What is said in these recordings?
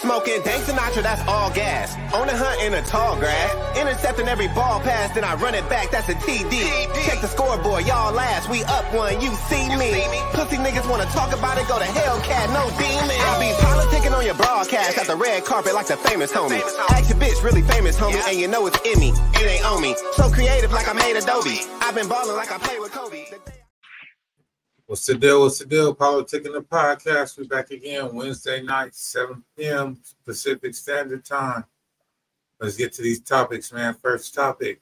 Smoking Dank Sinatra, that's all gas. On the hunt in the tall grass. Intercepting every ball pass, then I run it back, that's a TD. Check the scoreboard, y'all last. We up one, you see me. Pussy niggas wanna talk about it, go to Hellcat, no demon. I be politicking on your broadcast at the red carpet like the famous homie. Ask your bitch, really famous homie, and you know it's in me. It ain't on me. So creative like I made Adobe. I've been balling like I play with Kobe. What's the deal? What's the deal? PolitiKan the podcast. We're back again Wednesday night, 7 p.m. Pacific Standard Time. Let's get to these topics, man. First topic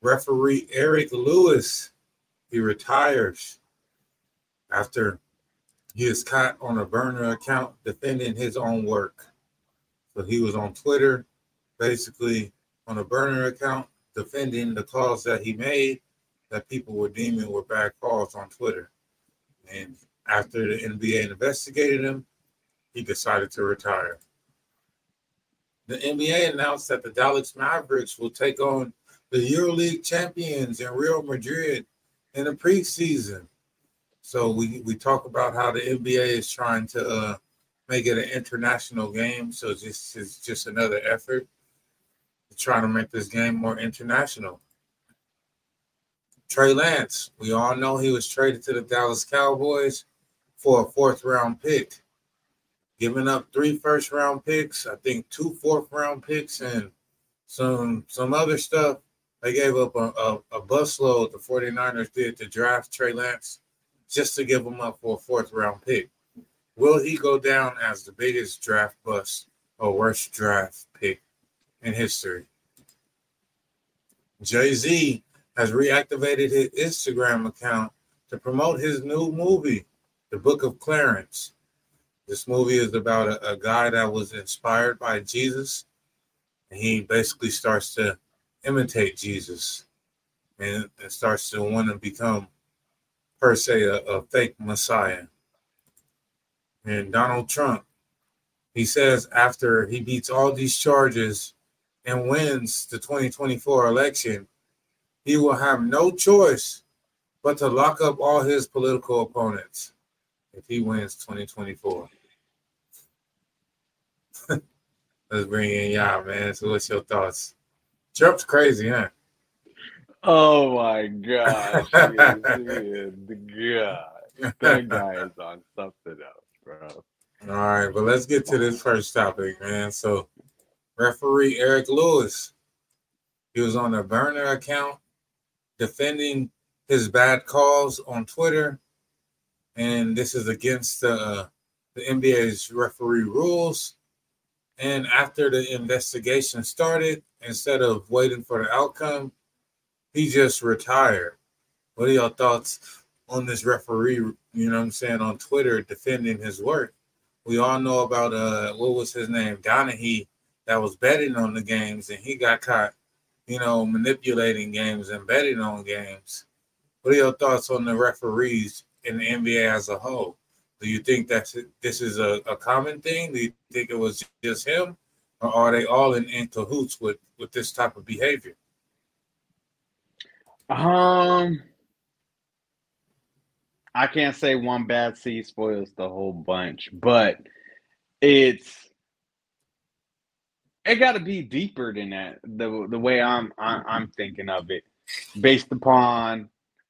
referee Eric Lewis. He retires after he is caught on a burner account defending his own work. So he was on Twitter, basically on a burner account, defending the calls that he made that people were deeming were bad calls on Twitter. And after the NBA investigated him, he decided to retire. The NBA announced that the Dallas Mavericks will take on the EuroLeague champions in Real Madrid in the preseason. So we, we talk about how the NBA is trying to uh, make it an international game. So this is just another effort to try to make this game more international. Trey Lance, we all know he was traded to the Dallas Cowboys for a fourth round pick, giving up three first round picks, I think two fourth round picks, and some some other stuff. They gave up a, a, a busload, the 49ers did to draft Trey Lance just to give him up for a fourth round pick. Will he go down as the biggest draft bust or worst draft pick in history? Jay Z has reactivated his Instagram account to promote his new movie, The Book of Clarence. This movie is about a, a guy that was inspired by Jesus, and he basically starts to imitate Jesus and, and starts to want to become, per se, a, a fake Messiah. And Donald Trump, he says after he beats all these charges and wins the 2024 election, he will have no choice but to lock up all his political opponents if he wins 2024. Let's bring in y'all, man. So, what's your thoughts? Trump's crazy, huh? Oh my gosh. God. That guy is on something else, bro. All right, but let's get to this first topic, man. So, referee Eric Lewis, he was on a burner account defending his bad calls on Twitter, and this is against uh, the NBA's referee rules. And after the investigation started, instead of waiting for the outcome, he just retired. What are your thoughts on this referee? You know what I'm saying on Twitter defending his work. We all know about uh what was his name Donaghy that was betting on the games and he got caught you know, manipulating games and betting on games. What are your thoughts on the referees in the NBA as a whole? Do you think that this is a, a common thing? Do you think it was just him, or are they all in, in cahoots with with this type of behavior? Um, I can't say one bad seed spoils the whole bunch, but it's it got to be deeper than that. The the way I'm, I'm thinking of it, based upon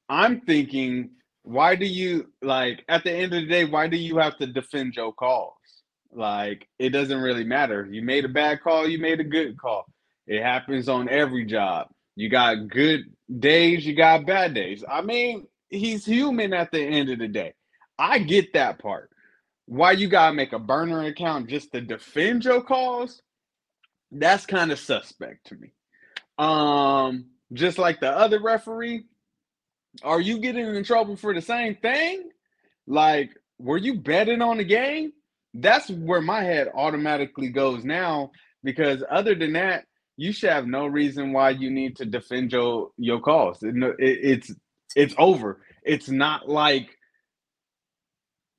I'm thinking, why do you like at the end of the day? Why do you have to defend your calls? Like it doesn't really matter. You made a bad call. You made a good call. It happens on every job. You got good days. You got bad days. I mean, he's human at the end of the day. I get that part. Why you gotta make a burner account just to defend your calls? That's kind of suspect to me. Um, just like the other referee, are you getting in trouble for the same thing? Like, were you betting on the game? That's where my head automatically goes now. Because other than that, you should have no reason why you need to defend your your cause. It, it, it's it's over. It's not like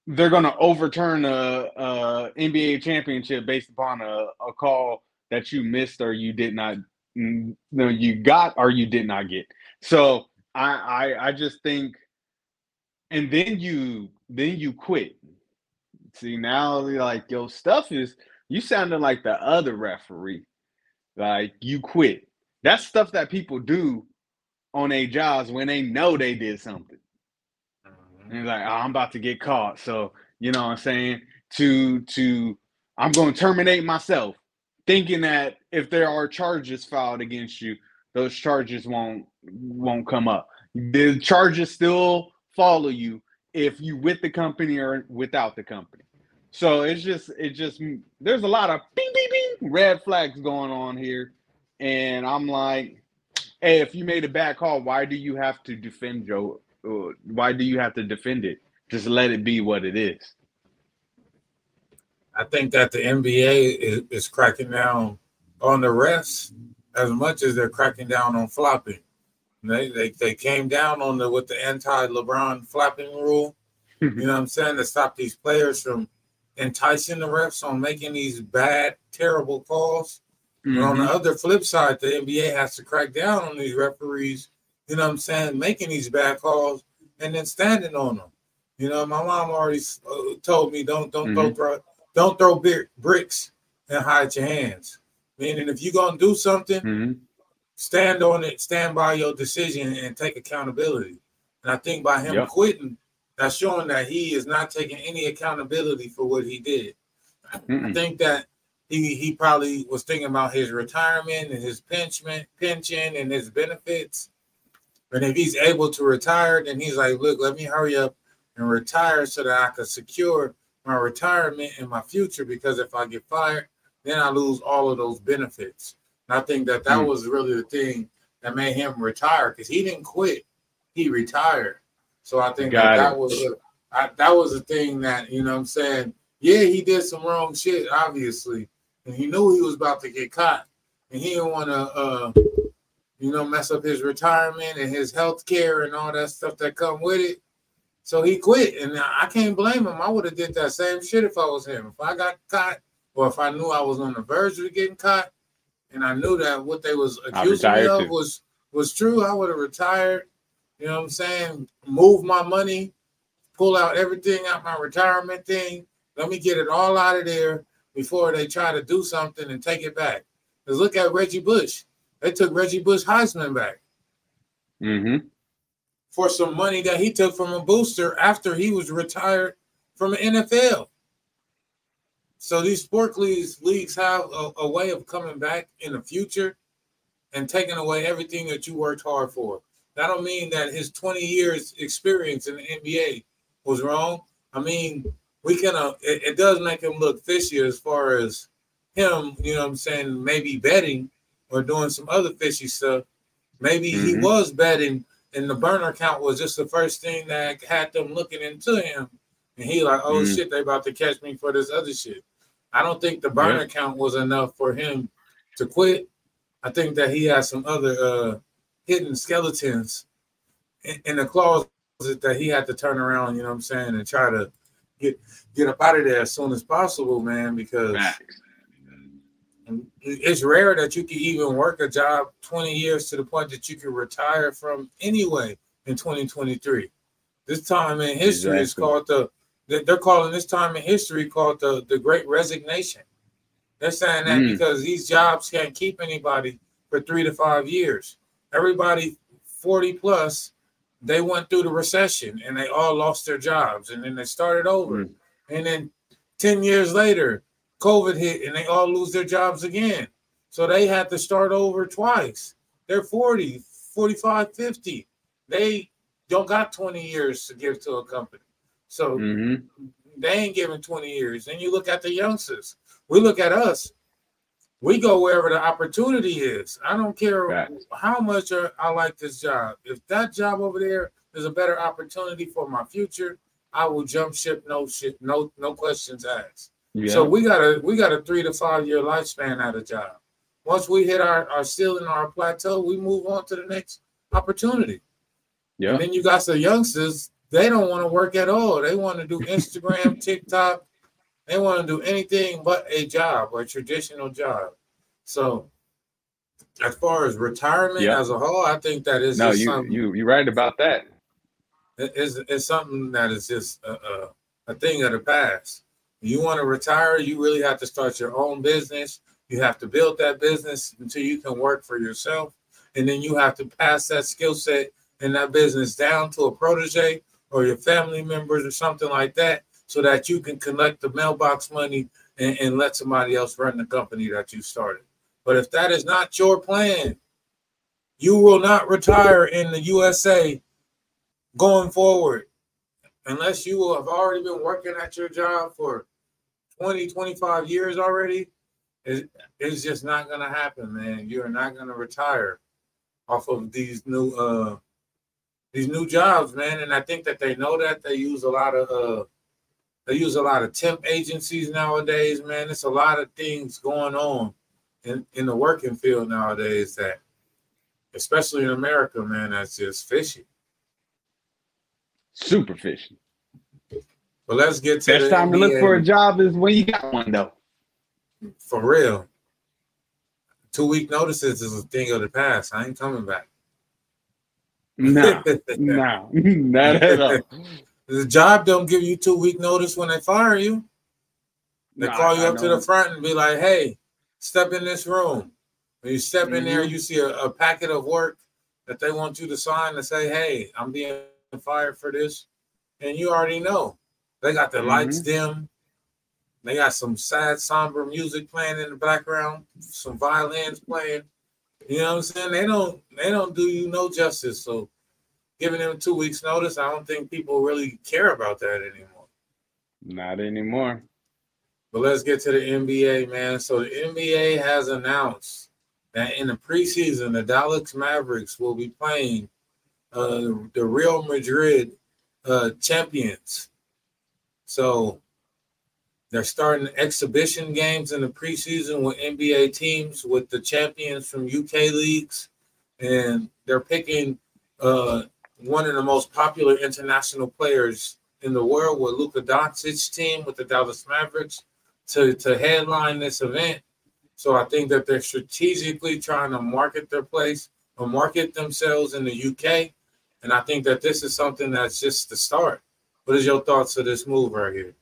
they're going to overturn a, a, NBA championship based upon a, a call that you missed or you did not mm, no you got or you did not get so I, I i just think and then you then you quit see now like your stuff is You sounded like the other referee. Like you quit. That's stuff that people do on their jobs when they know they did something. And like, oh, I'm about to get caught. So, you know what I'm saying? To to I'm going to terminate myself, thinking that if there are charges filed against you, those charges won't won't come up. The charges still follow you if you with the company or without the company. So it's just it just there's a lot of bing bing bing red flags going on here. And I'm like, hey, if you made a bad call, why do you have to defend Joe? uh, Why do you have to defend it? Just let it be what it is. I think that the NBA is, is cracking down on the refs as much as they're cracking down on flopping. They they, they came down on the with the anti LeBron flopping rule. You know what I'm saying? To stop these players from enticing the refs on making these bad, terrible calls. But on the Mhm. other flip side, the NBA has to crack down on these referees, you know what I'm saying, making these bad calls and then standing on them. You know, my mom already uh, told me don't don't throw throw don't throw big bricks and hide your hands. Meaning, if you're gonna do something, Mhm. stand on it, stand by your decision, and take accountability. And I think by him Yep. quitting, that's showing that he is not taking any accountability for what he did. I Mm-mm. think that he he probably was thinking about his retirement and his pension pension and his benefits. And if he's able to retire, then he's like, look, let me hurry up and retire so that I can secure my retirement and my future. Because if I get fired, then I lose all of those benefits. And I think that that Hmm. was really the thing that made him retire because he didn't quit, he retired. So I think that, Got that was a, I, that was the thing that you know what I'm saying. Yeah, he did some wrong shit, obviously, and he knew he was about to get caught, and he didn't want to, uh, you know, mess up his retirement and his health care and all that stuff that come with it. So he quit, and I can't blame him. I would have did that same shit if I was him. If I got caught, or if I knew I was on the verge of getting caught, and I knew that what they was accusing me of too. was was true, I would have retired. You know what I'm saying? Move my money, pull out everything out my retirement thing. Let me get it all out of there before they try to do something and take it back. Because look at Reggie Bush. They took Reggie Bush Heisman back Mhm. For some money that he took from a booster after he was retired from the NFL. So these sport leagues leagues have a, a way of coming back in the future and taking away everything that you worked hard for. That don't mean that his 20 years experience in the NBA was wrong. I mean, we can uh, it, it does make him look fishy as far as him, you know what I'm saying, maybe betting or doing some other fishy stuff. Maybe he Mhm. was betting and the burner account was just the first thing that had them looking into him. And he like, oh Mhm. shit, they about to catch me for this other shit. I don't think the burner Yeah. account was enough for him to quit. I think that he has some other uh hidden skeletons in, in the closet that he had to turn around, you know what I'm saying, and try to get get up out of there as soon as possible, man, because Facts. It's rare that you can even work a job 20 years to the point that you can retire from anyway in 2023. This time in history is called the they- they're calling this time in history called the the Great Resignation. They're saying that Mm. because these jobs can't keep anybody for three to five years. Everybody 40 plus, they went through the recession and they all lost their jobs and then they started over. Mm. And then 10 years later, COVID hit and they all lose their jobs again. So they had to start over twice. They're 40, 45, 50. They don't got 20 years to give to a company. So Mhm. they ain't giving 20 years. Then you look at the youngsters. We look at us. We go wherever the opportunity is. I don't care Facts. how much I I like this job. If that job over there is a better opportunity for my future, I will jump ship. No shit. No no questions asked. Yeah. So we got a we got a three to five year lifespan at a job. Once we hit our, our ceiling or our plateau, we move on to the next opportunity. yeah. And then you got the youngsters, they don't want to work at all. They want to do Instagram, TikTok. They want to do anything but a job or a traditional job. So as far as retirement Yeah. as a whole, I think that is No, just you something you you're right about that. it's, it's something that is just a, a, a thing of the past. You want to retire, you really have to start your own business. You have to build that business until you can work for yourself. And then you have to pass that skill set in that business down to a protege or your family members or something like that so that you can collect the mailbox money and, and let somebody else run the company that you started. But if that is not your plan, you will not retire in the USA going forward unless you have already been working at your job for 20, 25 years already. It's just not going to happen, man. You're not going to retire off of these new uh these new jobs, man. And I think that they know that they use a lot of uh they use a lot of temp agencies nowadays, man. It's a lot of things going on in, in the working field nowadays that especially in America, man, that's just fishy. Super fishy. But let's get to best time NBA. to look for a job is when you got one though. For real. Two week notices is a thing of the past. I ain't coming back. No, no, not at all. The job don't give you two week notice when they fire you. They nah, call you up to the front and be like, "Hey, step in this room." When you step mm-hmm. in there, mm-hmm. you see a, a packet of work that they want you to sign to say, "Hey, I'm being fired for this," and you already know. They got the mm-hmm. lights dim. They got some sad, somber music playing in the background, some violins playing. You know what I'm saying? They don't they don't do you no justice. So giving them two weeks notice, I don't think people really care about that anymore. Not anymore. But let's get to the NBA, man. So the NBA has announced that in the preseason, the Dallas Mavericks will be playing uh, the Real Madrid uh, champions. So they're starting exhibition games in the preseason with NBA teams with the champions from UK leagues, and they're picking uh, one of the most popular international players in the world with Luka Doncic team with the Dallas Mavericks to, to headline this event. So I think that they're strategically trying to market their place or market themselves in the UK. And I think that this is something that's just the start. What is your thoughts of this move right here?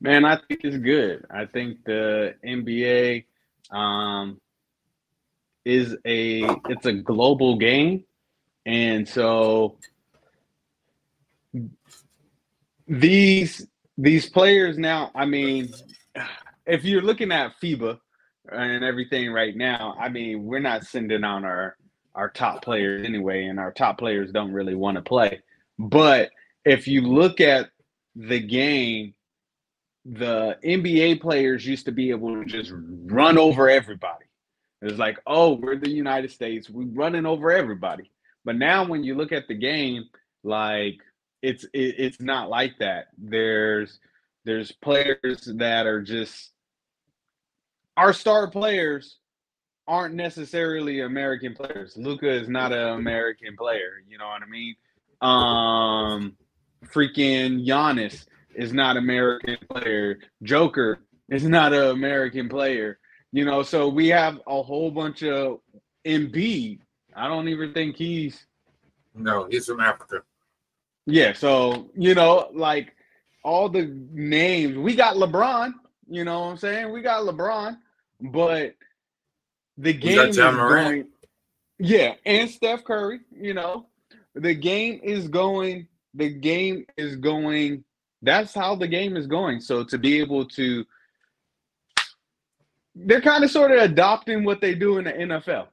Man, I think it's good. I think the NBA um, is a it's a global game, and so these these players now. I mean, if you're looking at FIBA and everything right now, I mean, we're not sending on our our top players anyway, and our top players don't really want to play. But if you look at the game, the NBA players used to be able to just run over everybody. It's like, oh, we're the United States, we're running over everybody. But now when you look at the game, like it's it, it's not like that. There's there's players that are just our star players aren't necessarily American players. Luka is not an American player, you know what I mean? Um freaking Giannis is not American player. Joker is not an American player. You know, so we have a whole bunch of Embiid. I don't even think he's no, he's from Africa. Yeah, so you know, like all the names, we got LeBron, you know what I'm saying? We got LeBron, but the game is going, yeah, and Steph Curry, you know, the game is going the game is going that's how the game is going so to be able to they're kind of sort of adopting what they do in the NFL.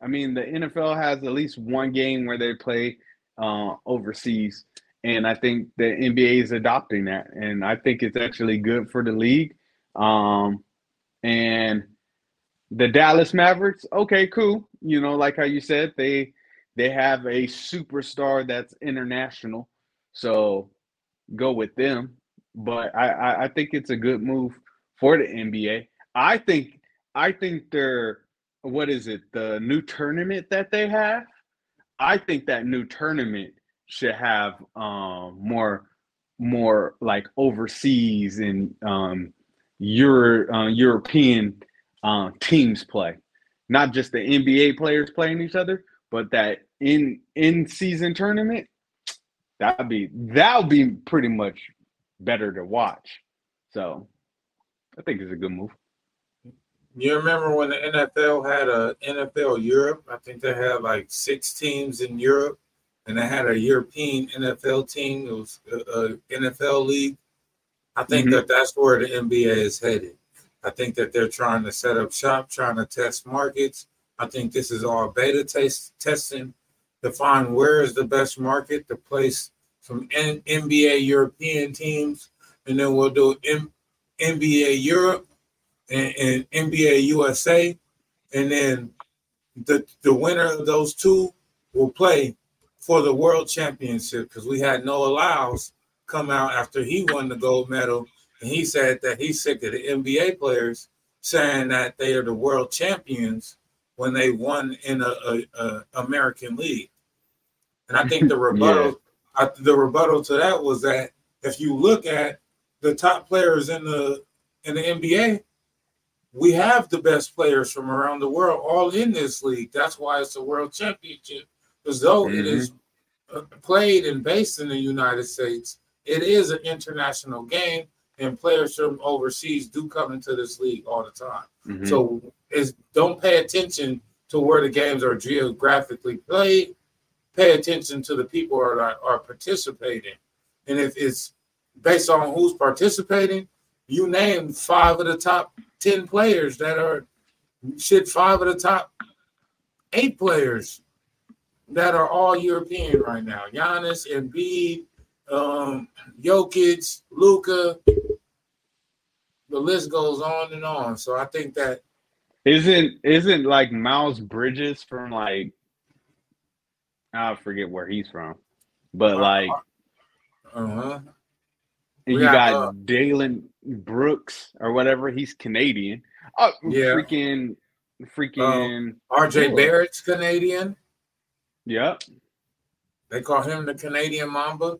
I mean, the NFL has at least one game where they play uh, overseas, and I think the NBA is adopting that, and I think it's actually good for the league. Um, and the Dallas Mavericks, okay, cool. You know, like how you said, they they have a superstar that's international. So go with them. But I, I, I think it's a good move for the NBA. I think I think they're what is it, the new tournament that they have? I think that new tournament should have um more more like overseas and um Euro, uh, European uh, teams play, not just the NBA players playing each other, but that in in season tournament, that'd be that would be pretty much better to watch. So I think it's a good move. You remember when the NFL had a NFL Europe? I think they had like six teams in Europe, and they had a European NFL team. It was a, NFL league. I think Mhm. that that's where the NBA is headed. I think that they're trying to set up shop, trying to test markets. I think this is all beta test testing to find where is the best market to place some N- NBA European teams, and then we'll do M- NBA Europe and, and NBA USA, and then the the winner of those two will play for the world championship because we had Noah Lyles come out after he won the gold medal, and he said that he's sick of the NBA players saying that they are the world champions when they won in a, a, a American league. And I think the rebuttal, I, the rebuttal to that was that if you look at the top players in the in the NBA, we have the best players from around the world all in this league. That's why it's a world championship. Because though it is uh, played and based in the United States, it is an international game, and players from overseas do come into this league all the time. Mhm. So is don't pay attention to where the games are geographically played. Pay attention to the people are are participating, and if it's based on who's participating, you name five of the top ten players that are shit. Five of the top eight players that are all European right now: Giannis, Embiid, um, Jokic, Luka. The list goes on and on. So I think that Isn't isn't like Miles Bridges from like I forget where he's from, but Uh, like uh-huh. and you got, got uh, Dillon Brooks or whatever. He's Canadian. Oh, Yeah. freaking, freaking. RJ Cool. Barrett's Canadian. Yep. They call him the Canadian Mamba.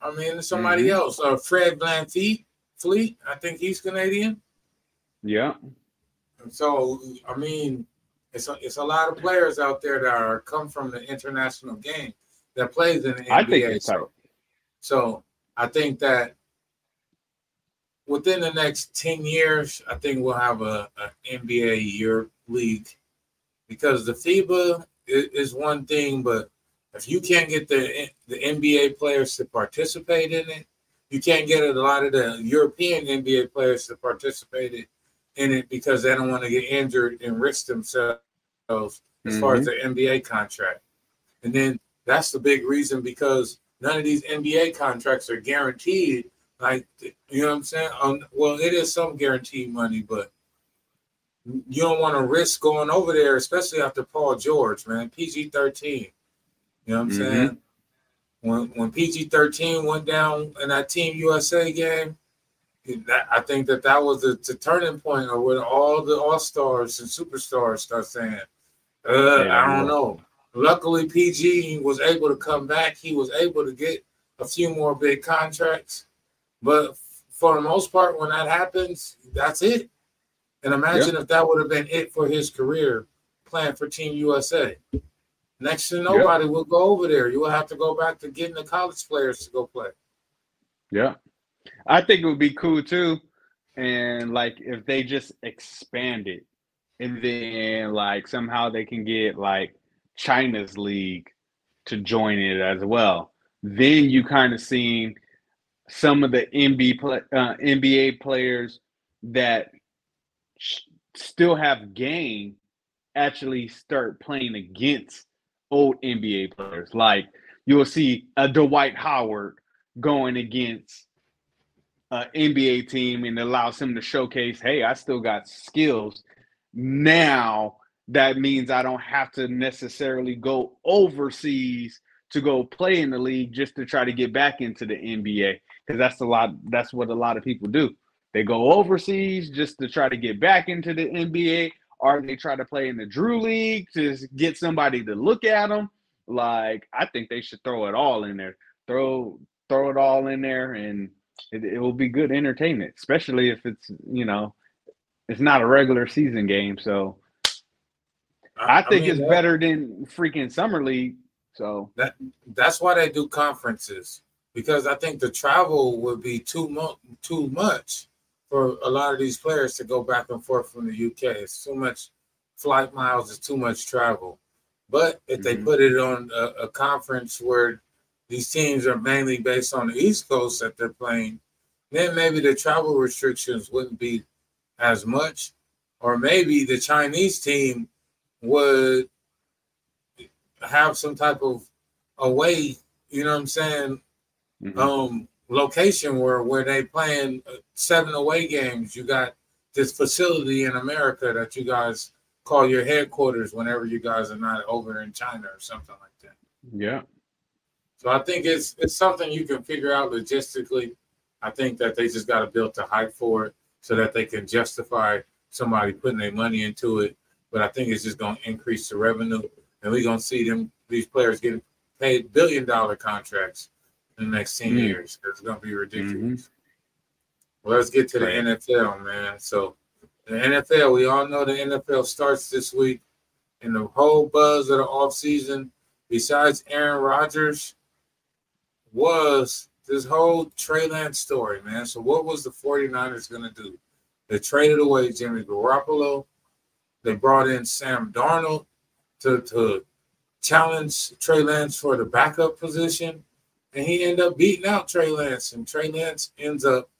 I mean, somebody Mhm. else. Uh, Fred VanVleet, Fleet. I think he's Canadian. Yep. So I mean, it's a, it's a lot of players out there that are come from the international game that plays in the NBA. I think it's tight. so, so I think that within the next ten years, I think we'll have a, a NBA Europe league because the FIBA is, is one thing, but if you can't get the the NBA players to participate in it, you can't get a lot of the European NBA players to participate in it because they don't want to get injured and risk themselves as far as the NBA contract. And then that's the big reason because none of these NBA contracts are guaranteed. Like you know what I'm saying? Um, well, it is some guaranteed money, but you don't want to risk going over there, especially after Paul George, man. PG 13. You know what I'm Mhm. saying? When when PG 13 went down in that Team USA game, I think that that was the, the turning point of when all the all stars and superstars start saying, uh, Yeah, I don't know. Luckily, PG was able to come back. He was able to get a few more big contracts. But for the most part, when that happens, that's it. And imagine if that would have been it for his career playing for Team USA. Next to nobody will go over there. You will have to go back to getting the college players to go play. Yeah. I think it would be cool too. And like if they just expand it and then like somehow they can get like China's league to join it as well. Then you kind of seeing some of the NBA uh, players that still have game actually start playing against old NBA players. Like you'll see a Dwight Howard going against Uh, an NBA team and allows him to showcase, hey, I still got skills. Now that means I don't have to necessarily go overseas to go play in the league just to try to get back into the NBA. Because that's a lot, that's what a lot of people do. They go overseas just to try to get back into the NBA, or they try to play in the Drew League to get somebody to look at them. Like, I think they should throw it all in there. Throw throw it all in there and it, it will be good entertainment, especially if it's you know it's not a regular season game. So I, think mean, it's that- better than freaking summer league. So That that's why they do conferences. because I think the travel would be too much too much for a lot of these players to go back and forth from the UK. It's too much flight miles, it's too much travel. But if they Mhm. put it on a, a conference where these teams are mainly based on the East Coast that they're playing, then maybe the travel restrictions wouldn't be as much. Or maybe the Chinese team would have some type of away, you know what I'm saying, Mhm. um location where where they playing uh, seven away games. You got this facility in America that you guys call your headquarters whenever you guys are not over in China or something like that. yeah. So I think it's it's something you can figure out logistically. I think that they just got to build the hype for it so that they can justify somebody putting their money into it. But I think it's just going to increase the revenue, and we're going to see them these players getting paid billion dollar contracts in the next ten Mm. years. It's going to be ridiculous. Well, let's get to the Right. NFL, man. So the NFL, we all know the NFL starts this week, and the whole buzz of the offseason, besides Aaron Rodgers, was this whole Trey Lance story, man. So what was the 49ers going to do? They traded away Jimmy Garoppolo. They brought in Sam Darnold to, to challenge Trey Lance for the backup position. And he ended up beating out Trey Lance. And Trey Lance ends up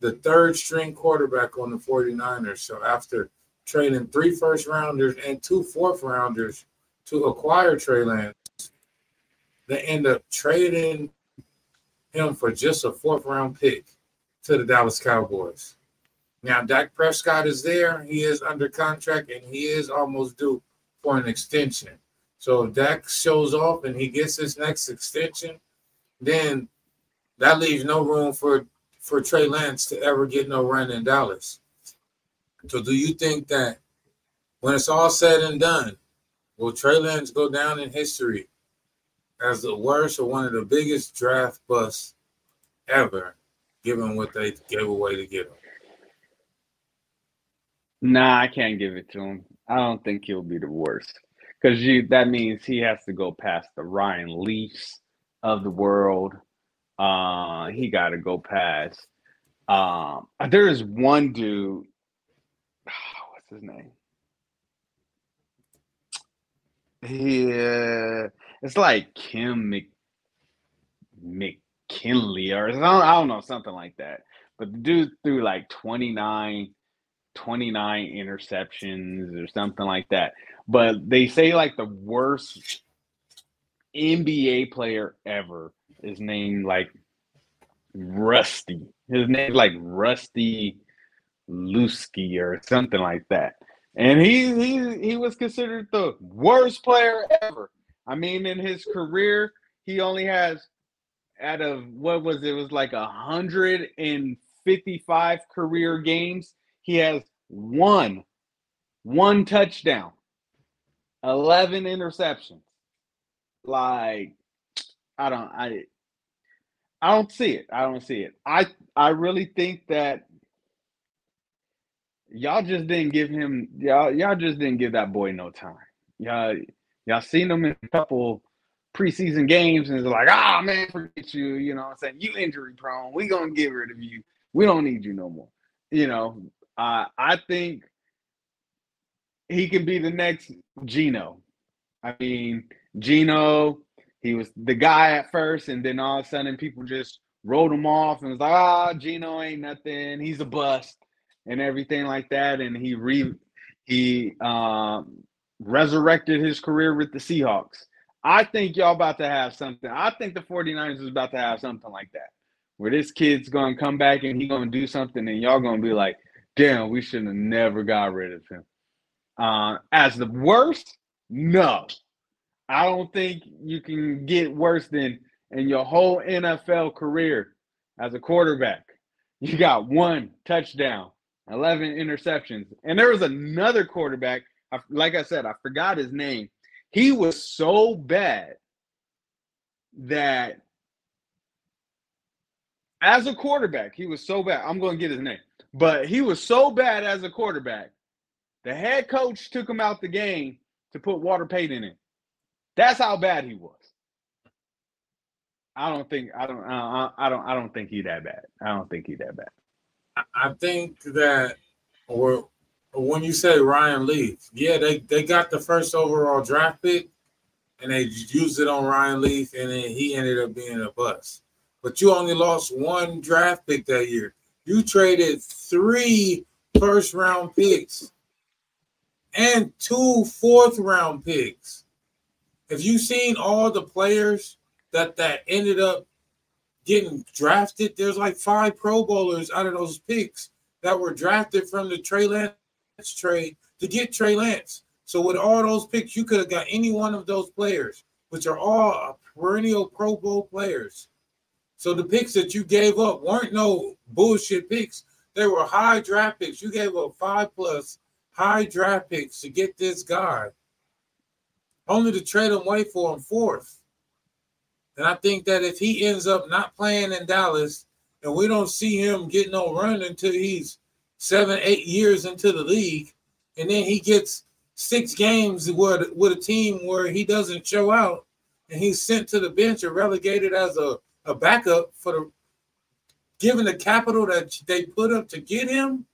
the third string quarterback on the 49ers. So after trading three first rounders and two fourth rounders to acquire Trey Lance, they end up trading him for just a fourth round pick to the Dallas Cowboys. Now, Dak Prescott is there. He is under contract and he is almost due for an extension. So if Dak shows off and he gets his next extension, then that leaves no room for for Trey Lance to ever get no run in Dallas. So do you think that when it's all said and done, will Trey Lance go down in history as the worst or one of the biggest draft busts ever, given what they gave away to get him? Nah, I can't give it to him. I don't think he'll be the worst because you that means he has to go past the Ryan Leafs of the world. Uh, he got to go past. Um, there is one dude. What's his name? He, uh, it's like Kim Mc, McKinley or I don't, I don't know something like that. But the dude threw like 29 29 interceptions or something like that. But they say like the worst NBA player ever is named like Rusty. His name's like Rusty Lusky or something like that. And he he he was considered the worst player ever. I mean, in his career, he only has out of what was it, it was like a hundred and fifty-five career games. He has one, one touchdown, 11 interceptions. Like, I don't, I, I don't see it. I don't see it. I, I really think that y'all just didn't give him, y'all, y'all just didn't give that boy no time. Y'all, y'all seen him in a couple preseason games and it's like, ah, oh, man, forget you. You know I'm saying? You injury prone. We gonna get rid of you. We don't need you no more. You know, uh, I think he can be the next Geno. I mean, Geno, he was the guy at first, and then all of a sudden people just wrote him off and was like, ah, Geno ain't nothing. He's a bust and everything like that. And he re he um, resurrected his career with the Seahawks. I think y'all about to have something. I think the 49ers is about to have something like that. Where this kid's gonna come back and he gonna do something, and y'all gonna be like, damn, we should have never got rid of him. Uh, as the worst, no. I don't think you can get worse than in your whole NFL career as a quarterback. You got one touchdown, 11 interceptions. And there was another quarterback, like I said, I forgot his name. He was so bad that as a quarterback, he was so bad. I'm going to get his name. But he was so bad as a quarterback, the head coach took him out the game to put Walter Payton in. That's how bad he was. I don't think I don't I don't I don't think he that bad. I don't think he that bad. I think that or when you say Ryan Leaf, yeah, they, they got the first overall draft pick and they used it on Ryan Leaf, and then he ended up being a bust. But you only lost one draft pick that year. You traded three first round picks and two fourth round picks. Have you seen all the players that that ended up getting drafted? There's like five Pro Bowlers out of those picks that were drafted from the Trey Lance trade to get Trey Lance. So with all those picks, you could have got any one of those players, which are all perennial Pro Bowl players. So the picks that you gave up weren't no bullshit picks. They were high draft picks. You gave up five plus high draft picks to get this guy, only to trade him away for him fourth. And I think that if he ends up not playing in Dallas and we don't see him get no run until he's seven, eight years into the league, and then he gets six games with, with a team where he doesn't show out and he's sent to the bench or relegated as a, a backup for the given the capital that they put up to get him,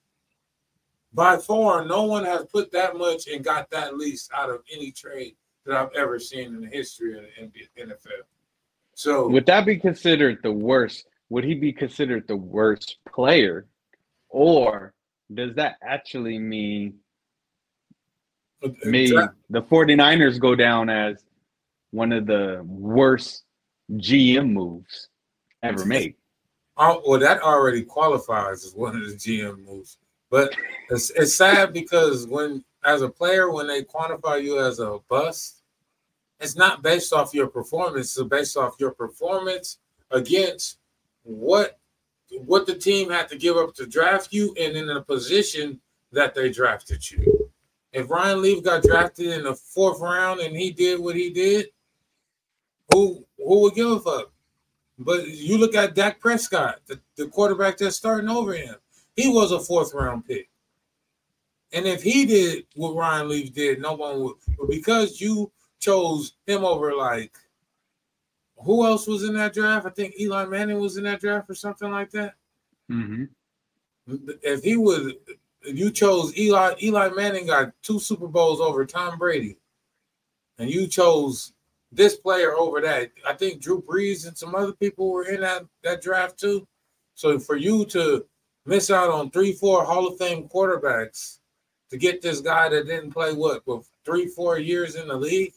by far no one has put that much and got that least out of any trade that I've ever seen in the history of the NFL. So would that be considered the worst? Would he be considered the worst player? Or does that actually mean uh, me the 49ers go down as one of the worst GM moves ever made. Oh, well, that already qualifies as one of the GM moves. But it's, it's sad because when, as a player, when they quantify you as a bust, it's not based off your performance. It's based off your performance against what what the team had to give up to draft you and in a position that they drafted you. If Ryan Leaf got drafted in the fourth round and he did what he did, who who would give a fuck? But you look at Dak Prescott, the, the quarterback that's starting over him. He was a fourth round pick. And if he did what Ryan Leaf did, no one would. But because you chose him over like who else was in that draft? I think Eli Manning was in that draft or something like that. Mm-hmm. If he was you chose Eli. Eli Manning got two Super Bowls over Tom Brady, and you chose this player over that. I think Drew Brees and some other people were in that that draft too. So for you to miss out on three, four Hall of Fame quarterbacks to get this guy that didn't play what with three, four years in the league,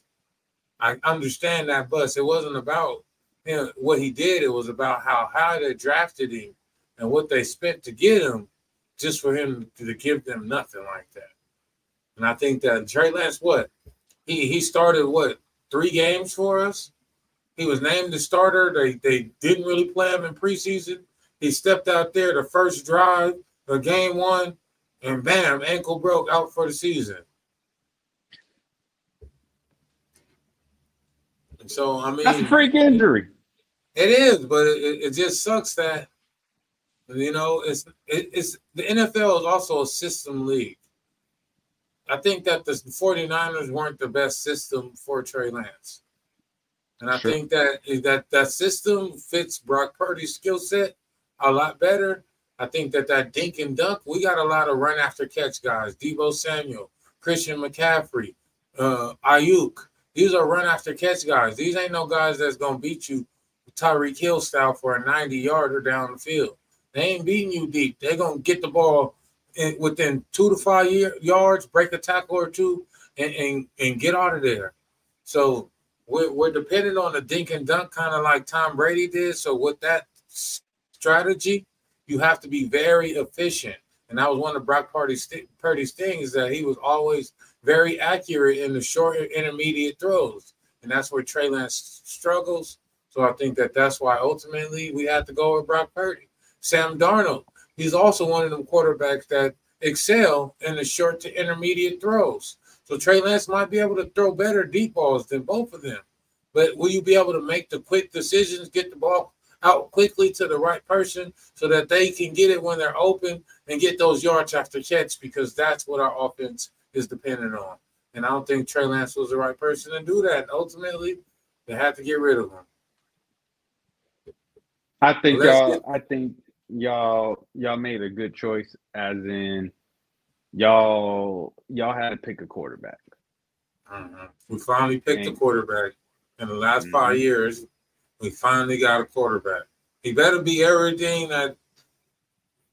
I understand that bus. It wasn't about what he did. It was about how high they drafted him and what they spent to get him just for him to give them nothing like that. And I think that Trey Lance, what he he started what three games for us. He was named the starter. They they didn't really play him in preseason. He stepped out there the first drive of game one, and bam, ankle broke out for the season. So I mean, that's a freak injury. It is, but it, it just sucks that you know, it's it, it's the NFL is also a system league. I think that the 49ers weren't the best system for Trey Lance. And I sure. think that that that system fits Brock Purdy's skill set a lot better. I think that that dink and dunk, we got a lot of run after catch guys. Deebo Samuel, Christian McCaffrey, uh, Aiyuk. These are run after catch guys. These ain't no guys that's gonna beat you Tyreek Hill style for a 90 yarder down the field. They ain't beating you deep. They're gonna get the ball in, within two to five year, yards, break a tackle or two, and, and and get out of there. So we're, we're dependent on the dink and dunk, kind of like Tom Brady did. So with that strategy, you have to be very efficient. And that was one of Brock Purdy's, Purdy's things that he was always very accurate in the short intermediate throws. And that's where Trey Lance struggles. So I think that that's why ultimately we have to go with Brock Purdy. Sam Darnold. He's also one of them quarterbacks that excel in the short to intermediate throws. So Trey Lance might be able to throw better deep balls than both of them. But will you be able to make the quick decisions, get the ball out quickly to the right person so that they can get it when they're open and get those yards after catch? Because that's what our offense is dependent on. And I don't think Trey Lance was the right person to do that. Ultimately, they had to get rid of him. I think Let's y'all. get- I think y'all. Y'all made a good choice, as in y'all. Y'all had to pick a quarterback. Mhm. We finally picked a quarterback in the last Mhm. five years. We finally got a quarterback. He better be everything that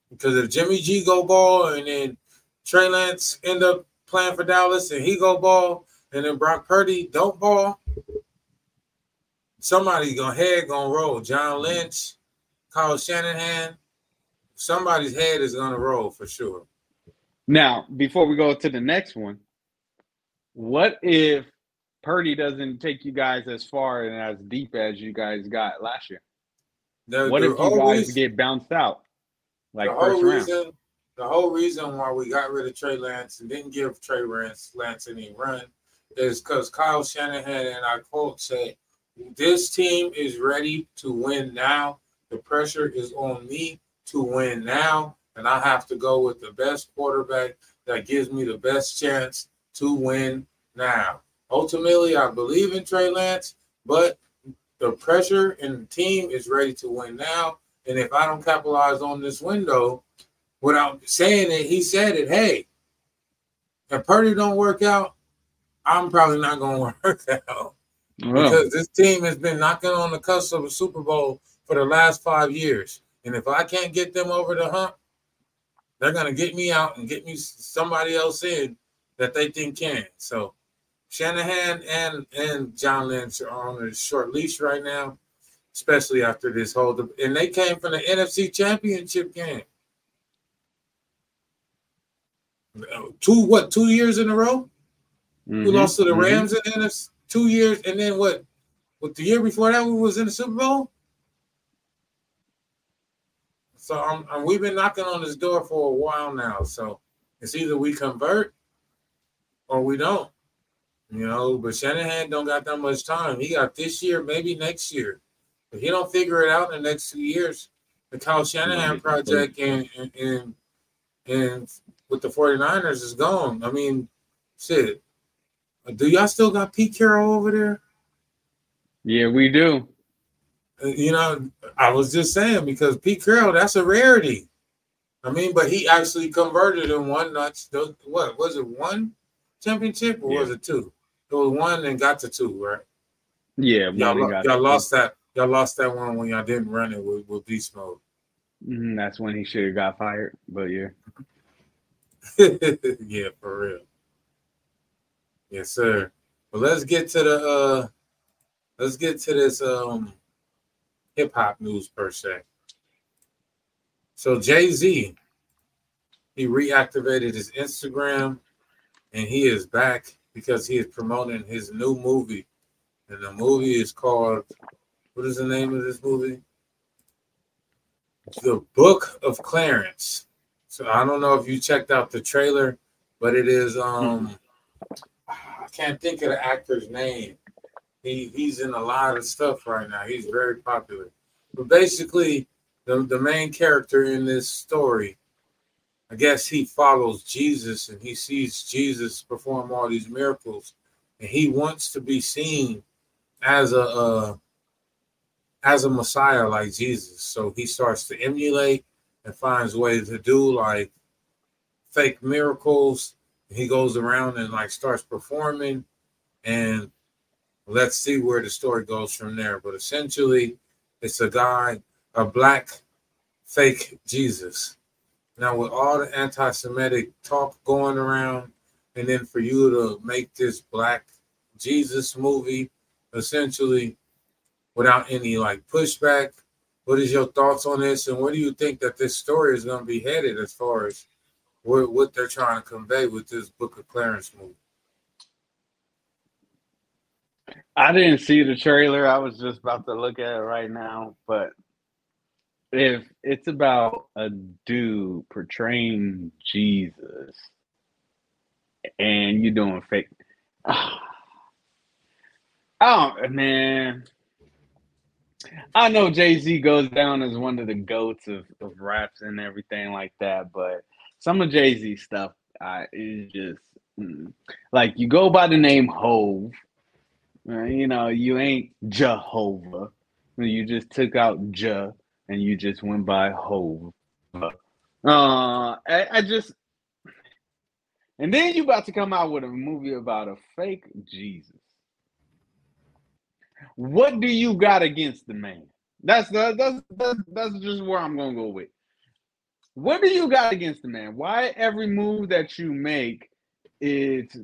because if Jimmy G go ball and then Trey Lance end up playing for Dallas and he go ball and then Brock Purdy don't ball, somebody gonna head gonna roll. John Lynch, Kyle Shanahan, somebody's head is gonna roll for sure. Now, before we go to the next one, what if Purdy doesn't take you guys as far and as deep as you guys got last year? The- What the if you guys reason- get bounced out, like first round? reason, the whole reason why we got rid of Trey Lance and didn't give Trey Lance, Lance any run is because Kyle Shanahan and I quote said, "This team is ready to win now. The pressure is on me to win now, and I have to go with the best quarterback that gives me the best chance to win now." Ultimately, I believe in Trey Lance, but the pressure and the team is ready to win now. And if I don't capitalize on this window, without saying it, he said it. Hey, if Purdy don't work out, I'm probably not going to work out Well, because this team has been knocking on the cusp of a Super Bowl for the last five years. And if I can't get them over the hump, they're going to get me out and get me somebody else in that they think can. So Shanahan and and John Lynch are on a short leash right now, especially after this whole. And they came from the NFC Championship game. Two what? Two years in a row. We mhm, lost to the mhm. Rams in the NFC two years, and then what? What the year before that we was in the Super Bowl. So um, um, we've been knocking on this door for a while now. So it's either we convert or we don't. You know, but Shanahan don't got that much time. He got this year, maybe next year. If he don't figure it out in the next two years, the Kyle Shanahan project and and, and and with the 49ers is gone. I mean, shit. Do y'all still got Pete Carroll over there? Yeah, we do. Uh, You know, I was just saying because Pete Carroll, that's a rarity. I mean, but he actually converted in one not what was it one championship or was it two? It was one and got to two, right? Yeah, Y'all, lo- y'all lost that. Y'all lost that one when y'all didn't run it with, with beast mode. Mhm, that's when he should have got fired. But yeah, yeah, for real. Yes, sir. But let's get to the uh let's get to this um hip hop news per se. So Jay-Z, he reactivated his Instagram and he is back because he is promoting his new movie. And the movie is called what is the name of this movie? The Book of Clarence. So I don't know if you checked out the trailer, but it is um I can't think of the actor's name. He he's in a lot of stuff right now. He's very popular. But basically, the, the main character in this story, I guess he follows Jesus and he sees Jesus perform all these miracles, and he wants to be seen as a uh, as a Messiah like Jesus. So he starts to emulate and finds ways to do like fake miracles. He goes around and like starts performing, and let's see where the story goes from there. But essentially, it's a guy, a black fake Jesus. Now, with all the anti Semitic talk going around, and then for you to make this black Jesus movie essentially without any like pushback, what is your thoughts on this? And where do you think that this story is going to be headed as far as what, what they're trying to convey with this Book of Clarence movie? I didn't see the trailer. I was just about to look at it right now. But if it's about a dude portraying Jesus and you're doing fake, oh man, I know Jay Z goes down as one of the goats of, of raps and everything like that, but some of Jay Z stuff uh, is just mm. like you go by the name Hove. Uh, you know, you ain't Jehovah. You just took out Jah and you just went by Hove. Uh, I, I just, and then you about to come out with a movie about a fake Jesus. What do you got against the man? That's the that's that's, that's just where I'm gonna go with. What do you got against the man? Why every move that you make is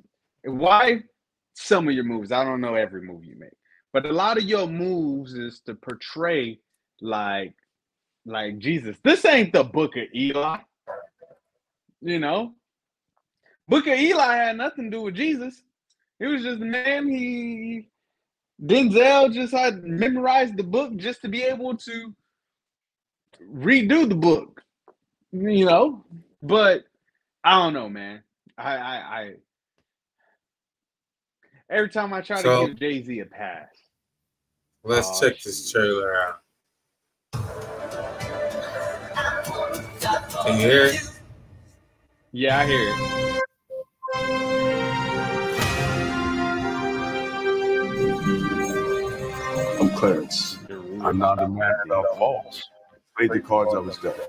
why some of your moves? I don't know every move you make, but a lot of your moves is to portray like like Jesus. This ain't the book of Eli. You know, book of Eli had nothing to do with Jesus. It was just a man. He Denzel just had memorized the book just to be able to redo the book. You know, but I don't know, man. I I, I every time I try So- to give Jay Z a pass. Let's Oh, check this trailer out. Can you hear it? Yeah, I hear it. Clarence. I'm not a man of faults. Played the cards I was dealt.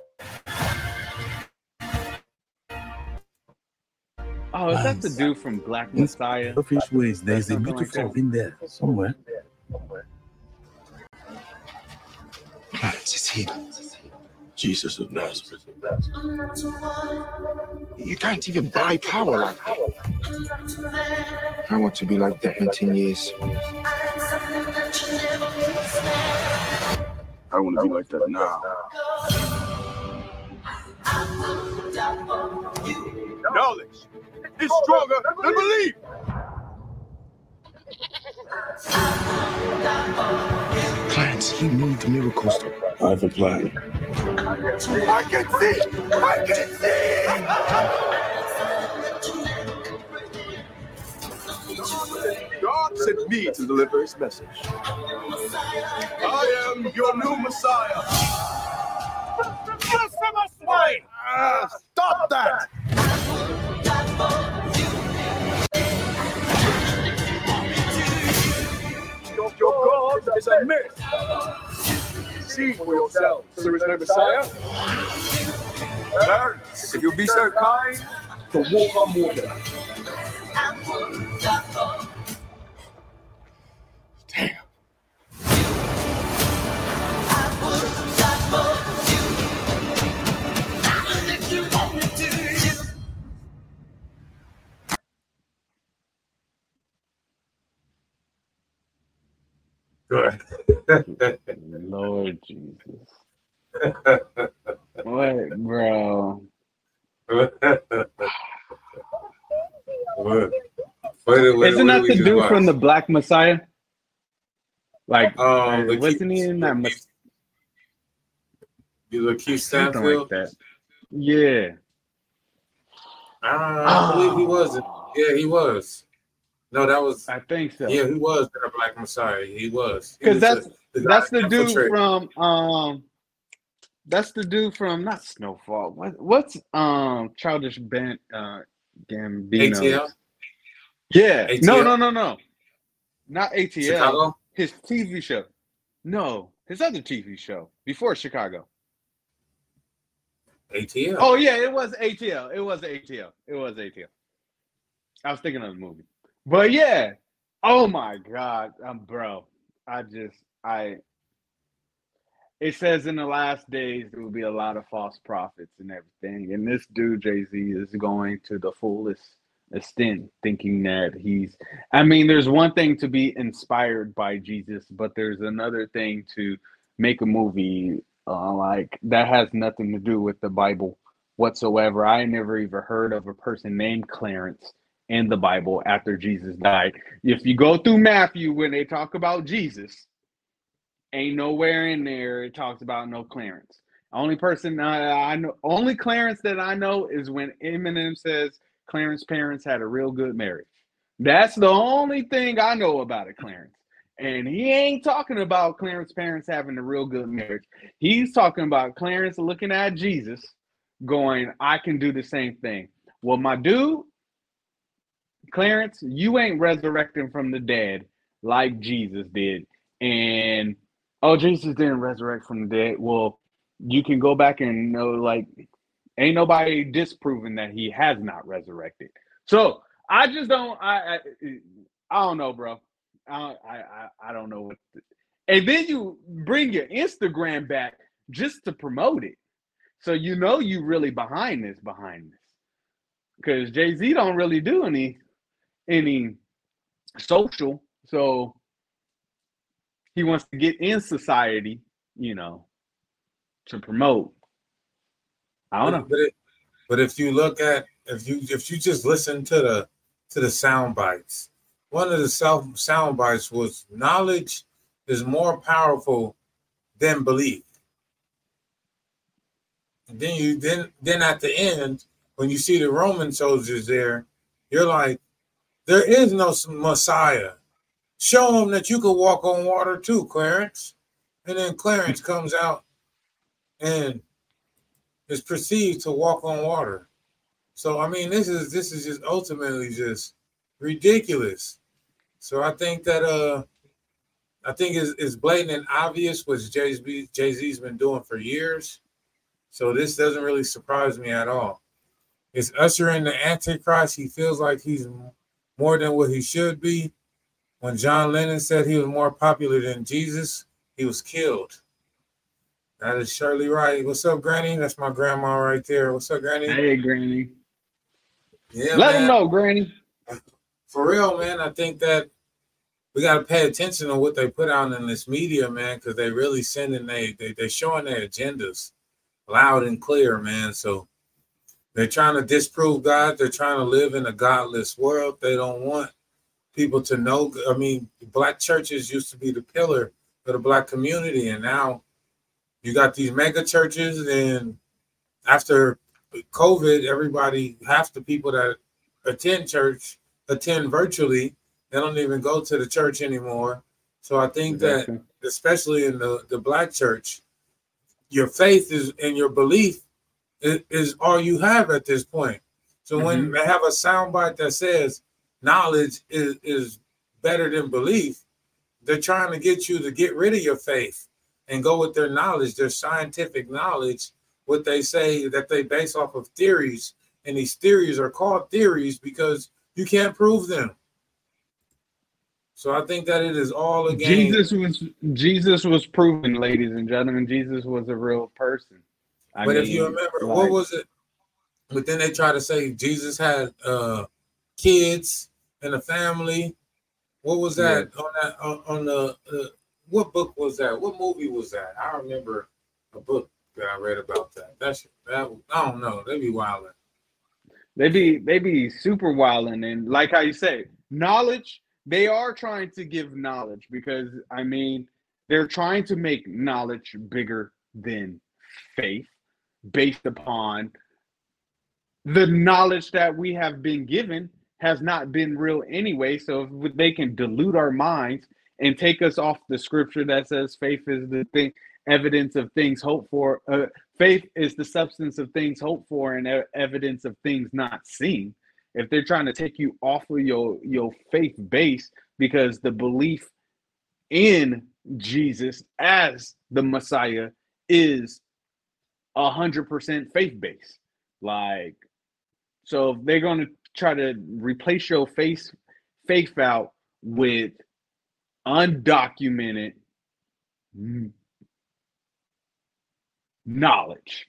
Oh, is that the dude from Black Messiah? Selfish ways. There is a Something like beautiful that. in there somewhere. It's him. Jesus of Nazareth. You can't even buy power like that. I want to be like that in 10 years. I want to be like that now. Knowledge is stronger than belief. Clarence, he needs miracles. I have a plan. I can see! I can see! Sent me to deliver his message. I am your new Messiah. Blasphemous swine! Ah, stop that! Your, your God is a myth. See for yourself. There is no Messiah. Clarence, if you'll be so kind to walk on water. Lord Jesus. What, bro? what? Isn't that the dude from the Black Messiah? Like, Um, the wasn't he Keith- in that? Mess- You look Keith something Stanfield? like that. Yeah. Ah, I believe he was. Yeah, he was. No, that was. I think so. Yeah, he was in a Black Messiah. He was. Because that's- the guy That's the dude infiltrated. from um. That's the dude from not Snowfall. What what's um Childish Ben uh Gambino? ATL. Yeah. ATL? No, no, no, no. Not ATL. Chicago. His TV show. No, his other TV show before Chicago. ATL. Oh yeah, it was ATL. It was ATL. It was ATL. I was thinking of the movie, but yeah. Oh my god, um, bro. I just I. It says in the last days there will be a lot of false prophets and everything, and this dude Jay Z is going to the fullest extent, thinking that he's. I mean, there's one thing to be inspired by Jesus, but there's another thing to make a movie uh, like that has nothing to do with the Bible whatsoever. I never even heard of a person named Clarence in the Bible after Jesus died. If you go through Matthew when they talk about Jesus, ain't nowhere in there it talks about no Clarence. Only person I, I know, only Clarence that I know is when Eminem says Clarence parents had a real good marriage. That's the only thing I know about it, Clarence. And he ain't talking about Clarence parents having a real good marriage. He's talking about Clarence looking at Jesus, going, I can do the same thing. Well, my dude, Clarence, you ain't resurrecting from the dead like Jesus did. And oh, Jesus didn't resurrect from the dead. Well, you can go back and know like ain't nobody disproving that he has not resurrected. So I just don't I I, I don't know, bro. I I I, don't know what. To, and then you bring your Instagram back just to promote it, so you know you really behind this behind this. Because Jay Z don't really do any any social, so he wants to get in society, you know, to promote. I don't know. But, it, but if you look at if you if you just listen to the to the sound bites, one of the self sound bites was knowledge is more powerful than belief. And then you then then at the end when you see the Roman soldiers there, you're like, there is no Messiah. Show them that you can walk on water too, Clarence. And then Clarence comes out and is perceived to walk on water. So I mean, this is this is just ultimately just ridiculous. So I think that uh I think it's, it's blatant and obvious what Jay Jay Z's been doing for years. So this doesn't really surprise me at all. It's ushering the Antichrist. He feels like he's more than what he should be. When John Lennon said he was more popular than Jesus, he was killed. That is Shirley right. What's up, Granny? That's my grandma right there. What's up, Granny? Hey, Granny. Yeah, Let man. him know, Granny. For real, man. I think that we got to pay attention to what they put out in this media, man, because they really sending they they they showing their agendas loud and clear, man. So they're trying to disprove God. They're trying to live in a godless world. They don't want people to know. I mean, black churches used to be the pillar of the black community, and now you got these mega churches. And after COVID, everybody, half the people that attend church attend virtually. They don't even go to the church anymore. So I think Exactly. that, especially in the, the black church, your faith is and your belief is, is all you have at this point. So when mm-hmm. they have a soundbite that says knowledge is, is better than belief, they're trying to get you to get rid of your faith and go with their knowledge, their scientific knowledge, what they say that they base off of theories. And these theories are called theories because you can't prove them. So I think that it is all a game. Jesus was Jesus was proven, ladies and gentlemen. Jesus was a real person. I but if you remember, like, what was it? But then they try to say Jesus had uh kids and a family. What was that on that on, on the uh, what book was that? What movie was that? I remember a book that I read about that. That's that I don't know. They be wilding. They be they be super wilding and like how you say, knowledge. They are trying to give knowledge because I mean they're trying to make knowledge bigger than faith, based upon the knowledge that we have been given has not been real anyway. So if they can dilute our minds and take us off the scripture that says faith is the thing, evidence of things hoped for. Uh, faith is the substance of things hoped for and evidence of things not seen. If they're trying to take you off of your your faith base because the belief in Jesus as the Messiah is a hundred percent faith based. Like, so if they're going to try to replace your face faith out with undocumented knowledge,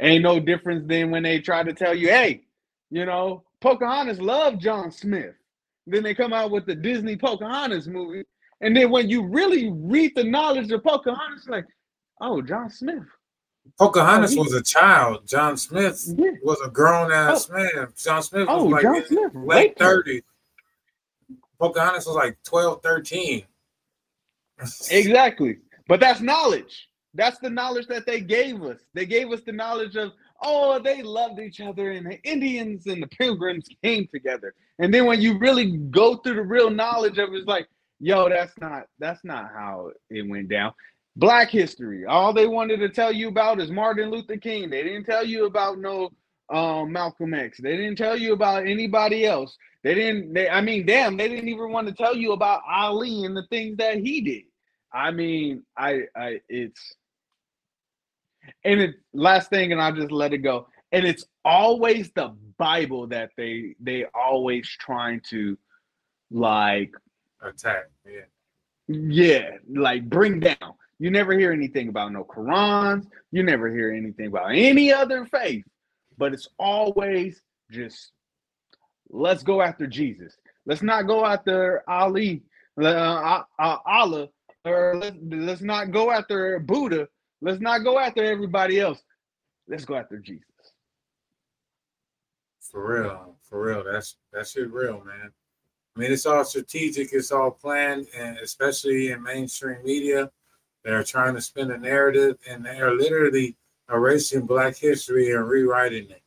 ain't no difference than when they try to tell you, hey, you know, Pocahontas loved John Smith. Then they come out with the Disney Pocahontas movie. And then when you really read the knowledge of Pocahontas, like, oh, John Smith. Pocahontas Oh, was a child. John Smith Yeah. was a grown ass oh. man. John Smith was Oh, like John Smith. late 30s. Pocahontas was like 12, 13. Exactly. But that's knowledge. That's the knowledge that they gave us. They gave us the knowledge of, oh, they loved each other and the Indians and the pilgrims came together. And then when you really go through the real knowledge of it, it's like, yo, that's not that's not how it went down. Black history. All they wanted to tell you about is Martin Luther King. They didn't tell you about no um, Malcolm X. They didn't tell you about anybody else. They didn't. They, I mean, damn, they didn't even want to tell you about Ali and the things that he did. I mean, I, I, it's, And it last thing, and I'll just let it go. And it's always the Bible that they they always trying to like Attack. Yeah. yeah, like bring down. You never hear anything about no Qurans. You never hear anything about any other faith. But it's always just let's go after Jesus. Let's not go after Ali, uh, uh, uh, Allah, or let's, let's not go after Buddha. Let's not go after everybody else. Let's go after Jesus. For real, for real. That's that's shit real, man. I mean, it's all strategic, it's all planned, and especially in mainstream media, they're trying to spin a narrative and they're literally erasing black history and rewriting it.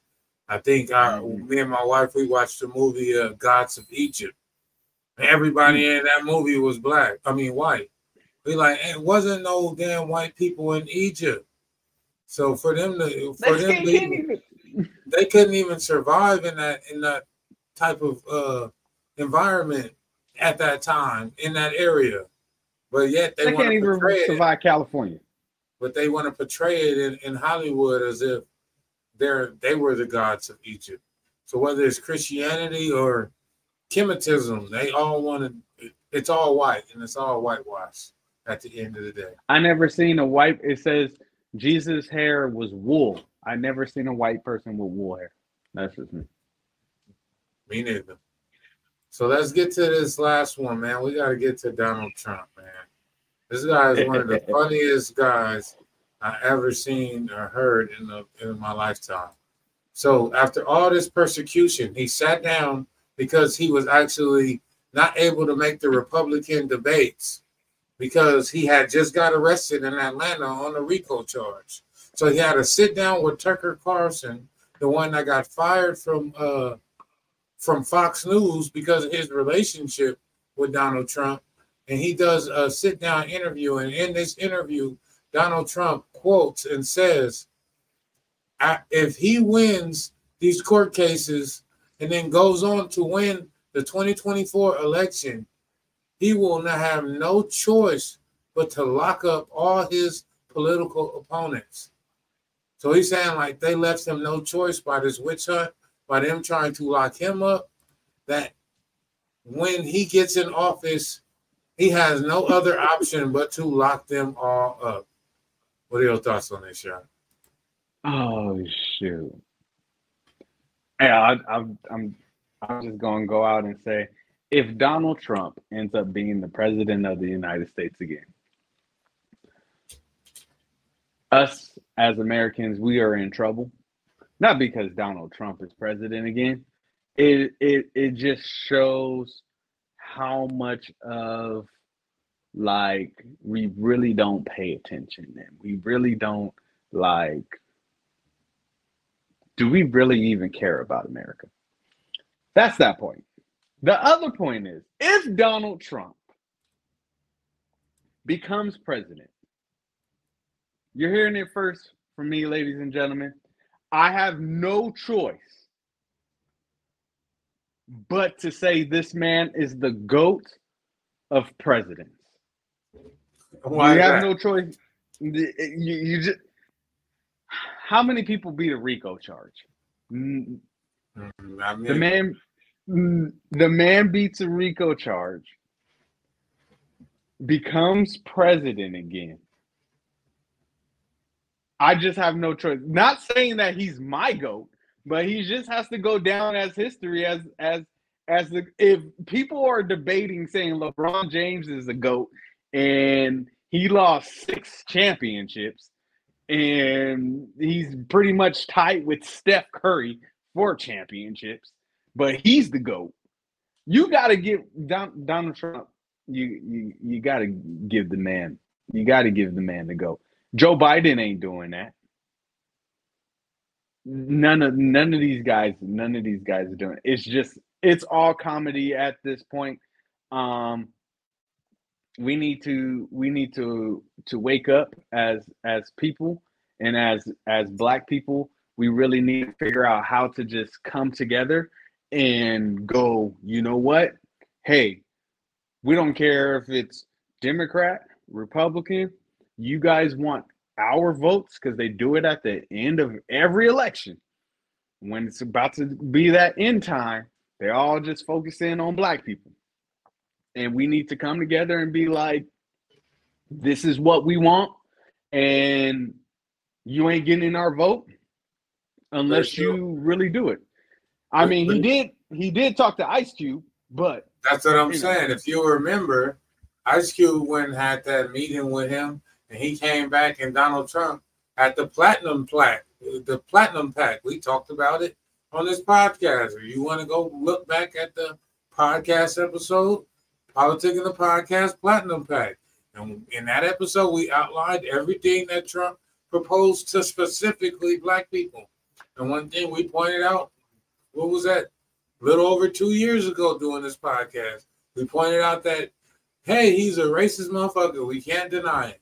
I think I, Mhm. me and my wife, we watched the movie uh, Gods of Egypt. Everybody in that movie was black. I mean, white. We like, it wasn't no damn white people in Egypt. So for them to, for them to even- they couldn't even survive in that in that type of uh environment at that time in that area but yet they, They can't even portray survive California. But they want to portray it in, in hollywood as if they're they were the gods of egypt so whether it's christianity or Kemetism they all want to it's all white and it's all whitewash at the end of the day I never seen a white. It says Jesus' hair was wool. I never seen a white person with wool hair. That's just me. Me neither. So let's get to this last one, man. We got to get to Donald Trump, man. This guy is one of the funniest guys I ever seen or heard in the in my lifetime. So after all this persecution, he sat down because he was actually not able to make the Republican debates because he had just got arrested in Atlanta on a RICO charge. So he had to sit down with Tucker Carlson, the one that got fired from uh from Fox News because of his relationship with Donald Trump. And he does a sit down interview. And in this interview, Donald Trump quotes and says, "I- if he wins these court cases and then goes on to win the 2024 election, he will not have no choice but to lock up all his political opponents. So he's saying like they left him no choice by this witch hunt, by them trying to lock him up, that when he gets in office, he has no other option but to lock them all up. What are your thoughts on this, Sean? Oh shoot! Yeah, I, I'm I'm I'm just gonna go out and say, if Donald Trump ends up being the president of the United States again, us as Americans, we are in trouble. Not because Donald Trump is president again. It it it just shows how much of like we really don't pay attention and we really don't like do we really even care about America? That's that point. The other point is if Donald Trump becomes president, you're hearing it first from me, ladies and gentlemen. I have no choice but to say this man is the GOAT of presidents. Why you have that? no choice. You, you just how many people beat a RICO charge? Mm, Mm, The man, mm, the man beats a RICO charge, becomes president again. I just have no choice. Not saying that he's my goat, but he just has to go down as history as as as the if people are debating saying LeBron James is the goat and he lost six championships and he's pretty much tight with Steph Curry for championships, but he's the GOAT. You gotta give Don, Donald Trump, you you you gotta give the man, you gotta give the man the GOAT. Joe Biden ain't doing that. None of none of these guys, none of these guys are doing it. It's just it's all comedy at this point. Um we need to we need to to wake up as as people and as as black people we really need to figure out how to just come together and go you know what hey we don't care if it's democrat republican you guys want our votes because they do it at the end of every election. When it's about to be that end time, they all just focus in on black people. And we need to come together and be like, this is what we want. And you ain't getting in our vote unless you really do it. I mean, he did he did talk to Ice Cube, but That's what I'm know. saying. If you remember, Ice Cube went and had that meeting with him, and he came back and Donald Trump at the platinum plaque, the platinum pack. We talked about it on this podcast. If you want to go look back at the podcast episode, PolitiKan The Podcast Platinum Pack. And in that episode, we outlined everything that Trump proposed to specifically black people. And one thing we pointed out, what was that? A little over two years ago doing this podcast. We pointed out that, hey, he's a racist motherfucker. We can't deny it.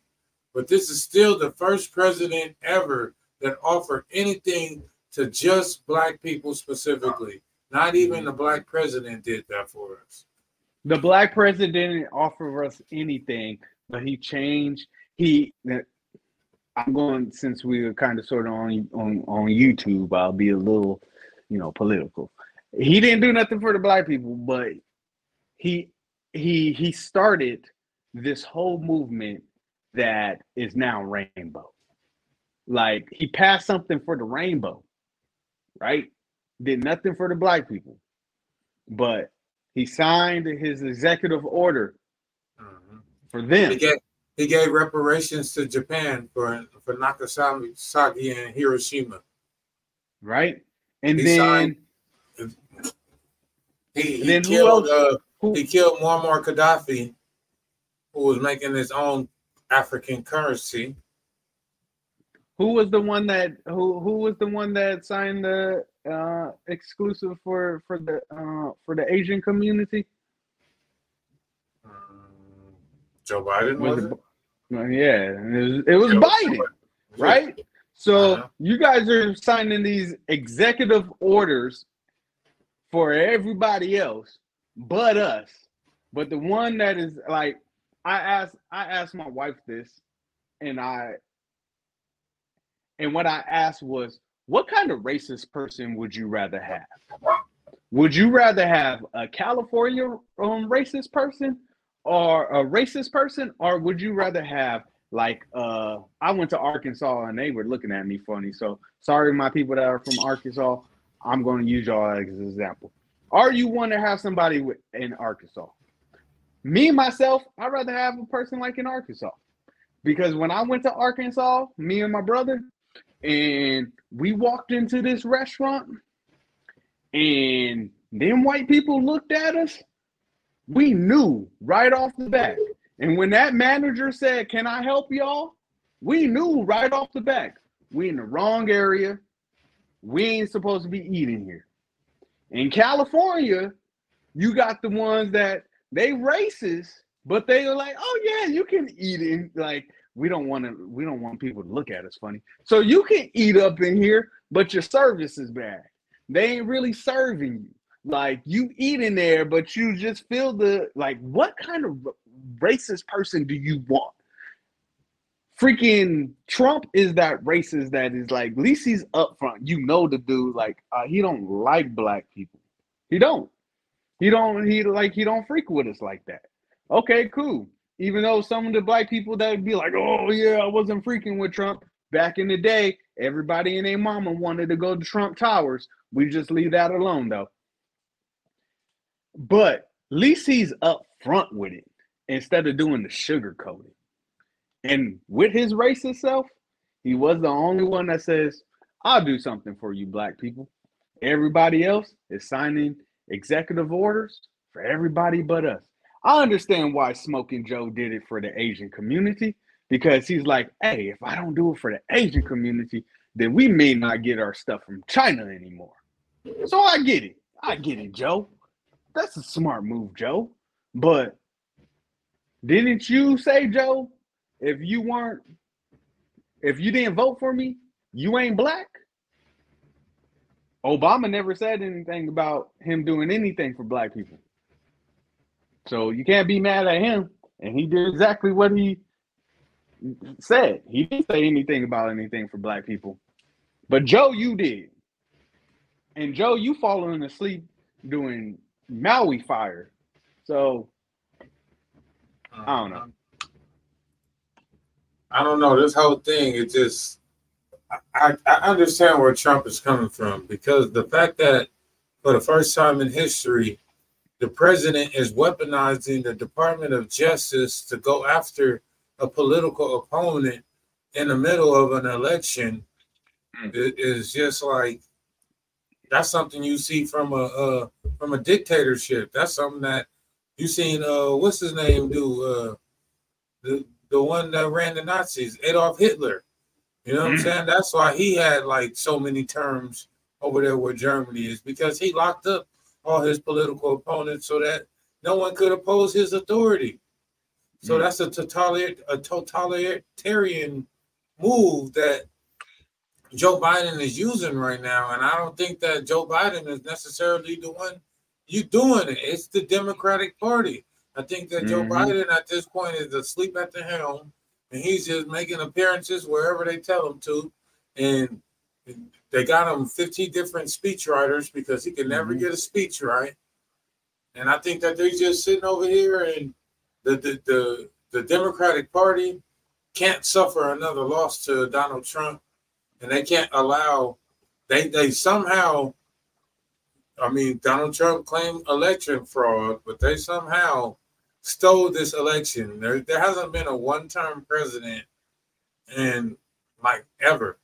But this is still the first president ever that offered anything to just black people specifically. Not even the black president did that for us. the black president didn't offer us anything, but he changed. He, I'm going since we were kind of sort of on on on YouTube. I'll be a little, you know, political. He didn't do nothing for the black people, but he he he started this whole movement that is now rainbow. Like he passed something for the rainbow, right? Did nothing for the black people, but he signed his executive order Mhm. for them. He gave he gave reparations to Japan for for Nagasaki and Hiroshima. right? And He then signed- He, he then killed else? uh, who, he killed Muammar Gaddafi, who was making his own African currency. who was the one that who who was the one that signed the uh exclusive for for the uh for the Asian community? Um, Joe Biden was, Was it? it, yeah, it was, it was Joe Biden, right? So Uh-huh. you guys are signing these executive orders for everybody else but us. But the one that is like I asked I asked my wife this and I and what I asked was what kind of racist person would you rather have? Would you rather have a California um, racist person or a racist person or would you rather have like uh I went to Arkansas and they were looking at me funny. So sorry my people that are from Arkansas. I'm going to use y'all as an example. Are you want to have somebody in Arkansas. Me myself, I'd rather have a person like in Arkansas. Because when I went to Arkansas, me and my brother, and we walked into this restaurant, and them white people looked at us, we knew right off the bat. And when that manager said, Can I help y'all? We knew right off the bat, we in the wrong area. We ain't supposed to be eating here. In California, you got the ones that they racist, but they are like, oh yeah, you can eat it. Like we don't want to, we don't want people to look at us funny. So you can eat up in here, but your service is bad. They ain't really serving you. Like you eat in there, but you just feel the like. What kind of racist person do you want? Freaking Trump is that racist that is like, at least he's upfront. You know the dude, like uh, he don't like black people. He don't. He don't. He like he don't freak with us like that. Okay, cool. Even though some of the black people that would be like, oh yeah, I wasn't freaking with Trump back in the day. Everybody and their mama wanted to go to Trump Towers. We just leave that alone though. But at least he's up front with it instead of doing the sugar coating. And with his racist self, he was the only one that says, I'll do something for you, black people. Everybody else is signing executive orders for everybody but us. I understand why Smoking Joe did it for the Asian community because he's like, hey, if I don't do it for the Asian community, then we may not get our stuff from China anymore. So I get it. I get it, Joe. That's a smart move, Joe. But didn't you say, Joe, if you weren't, if you didn't vote for me, you ain't black? Obama never said anything about him doing anything for black people. So you can't be mad at him. And he did exactly what he said he didn't say anything about anything for black people. But Joe, you did. And Joe, you falling asleep doing Maui fire. So I don't know. I don't know. This whole thing, it just, I, I understand where Trump is coming from because the fact that for the first time in history, the president is weaponizing the Department of Justice to go after a political opponent in the middle of an election Mm. it is just like that's something you see from a uh, from a dictatorship. That's something that you seen. Uh, what's his name do? Uh, the the one that ran the Nazis, Adolf Hitler. You know what I'm Mhm. saying? That's why he had like so many terms over there where Germany is because he locked up all his political opponents so that no one could oppose his authority. So Mm. that's a totalitarian, a totalitarian move that Joe Biden is using right now, and I don't think that Joe Biden is necessarily the one you doing it. It's the Democratic Party. I think that Joe Mhm. Biden at this point is asleep at the helm, and he's just making appearances wherever they tell him to, and they got him 50 different speech writers because he can never Mhm. get a speech right. And I think that they're just sitting over here, and the the the, the Democratic Party can't suffer another loss to Donald Trump and they can't allow they they somehow I mean Donald Trump claimed election fraud, but they somehow stole this election. There there hasn't been a one-term president in like ever.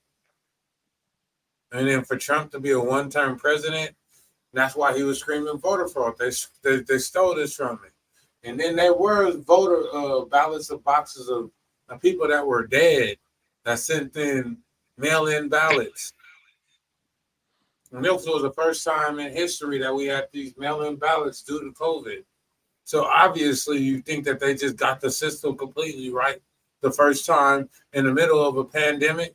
And then for Trump to be a one-term president, that's why he was screaming voter fraud. They they, they stole this from me. And then there were voter uh, ballots of boxes of, of people that were dead that sent in mail-in ballots. And this was the first time in history that we had these mail-in ballots due to COVID. So obviously, you think that they just got the system completely right the first time in the middle of a pandemic?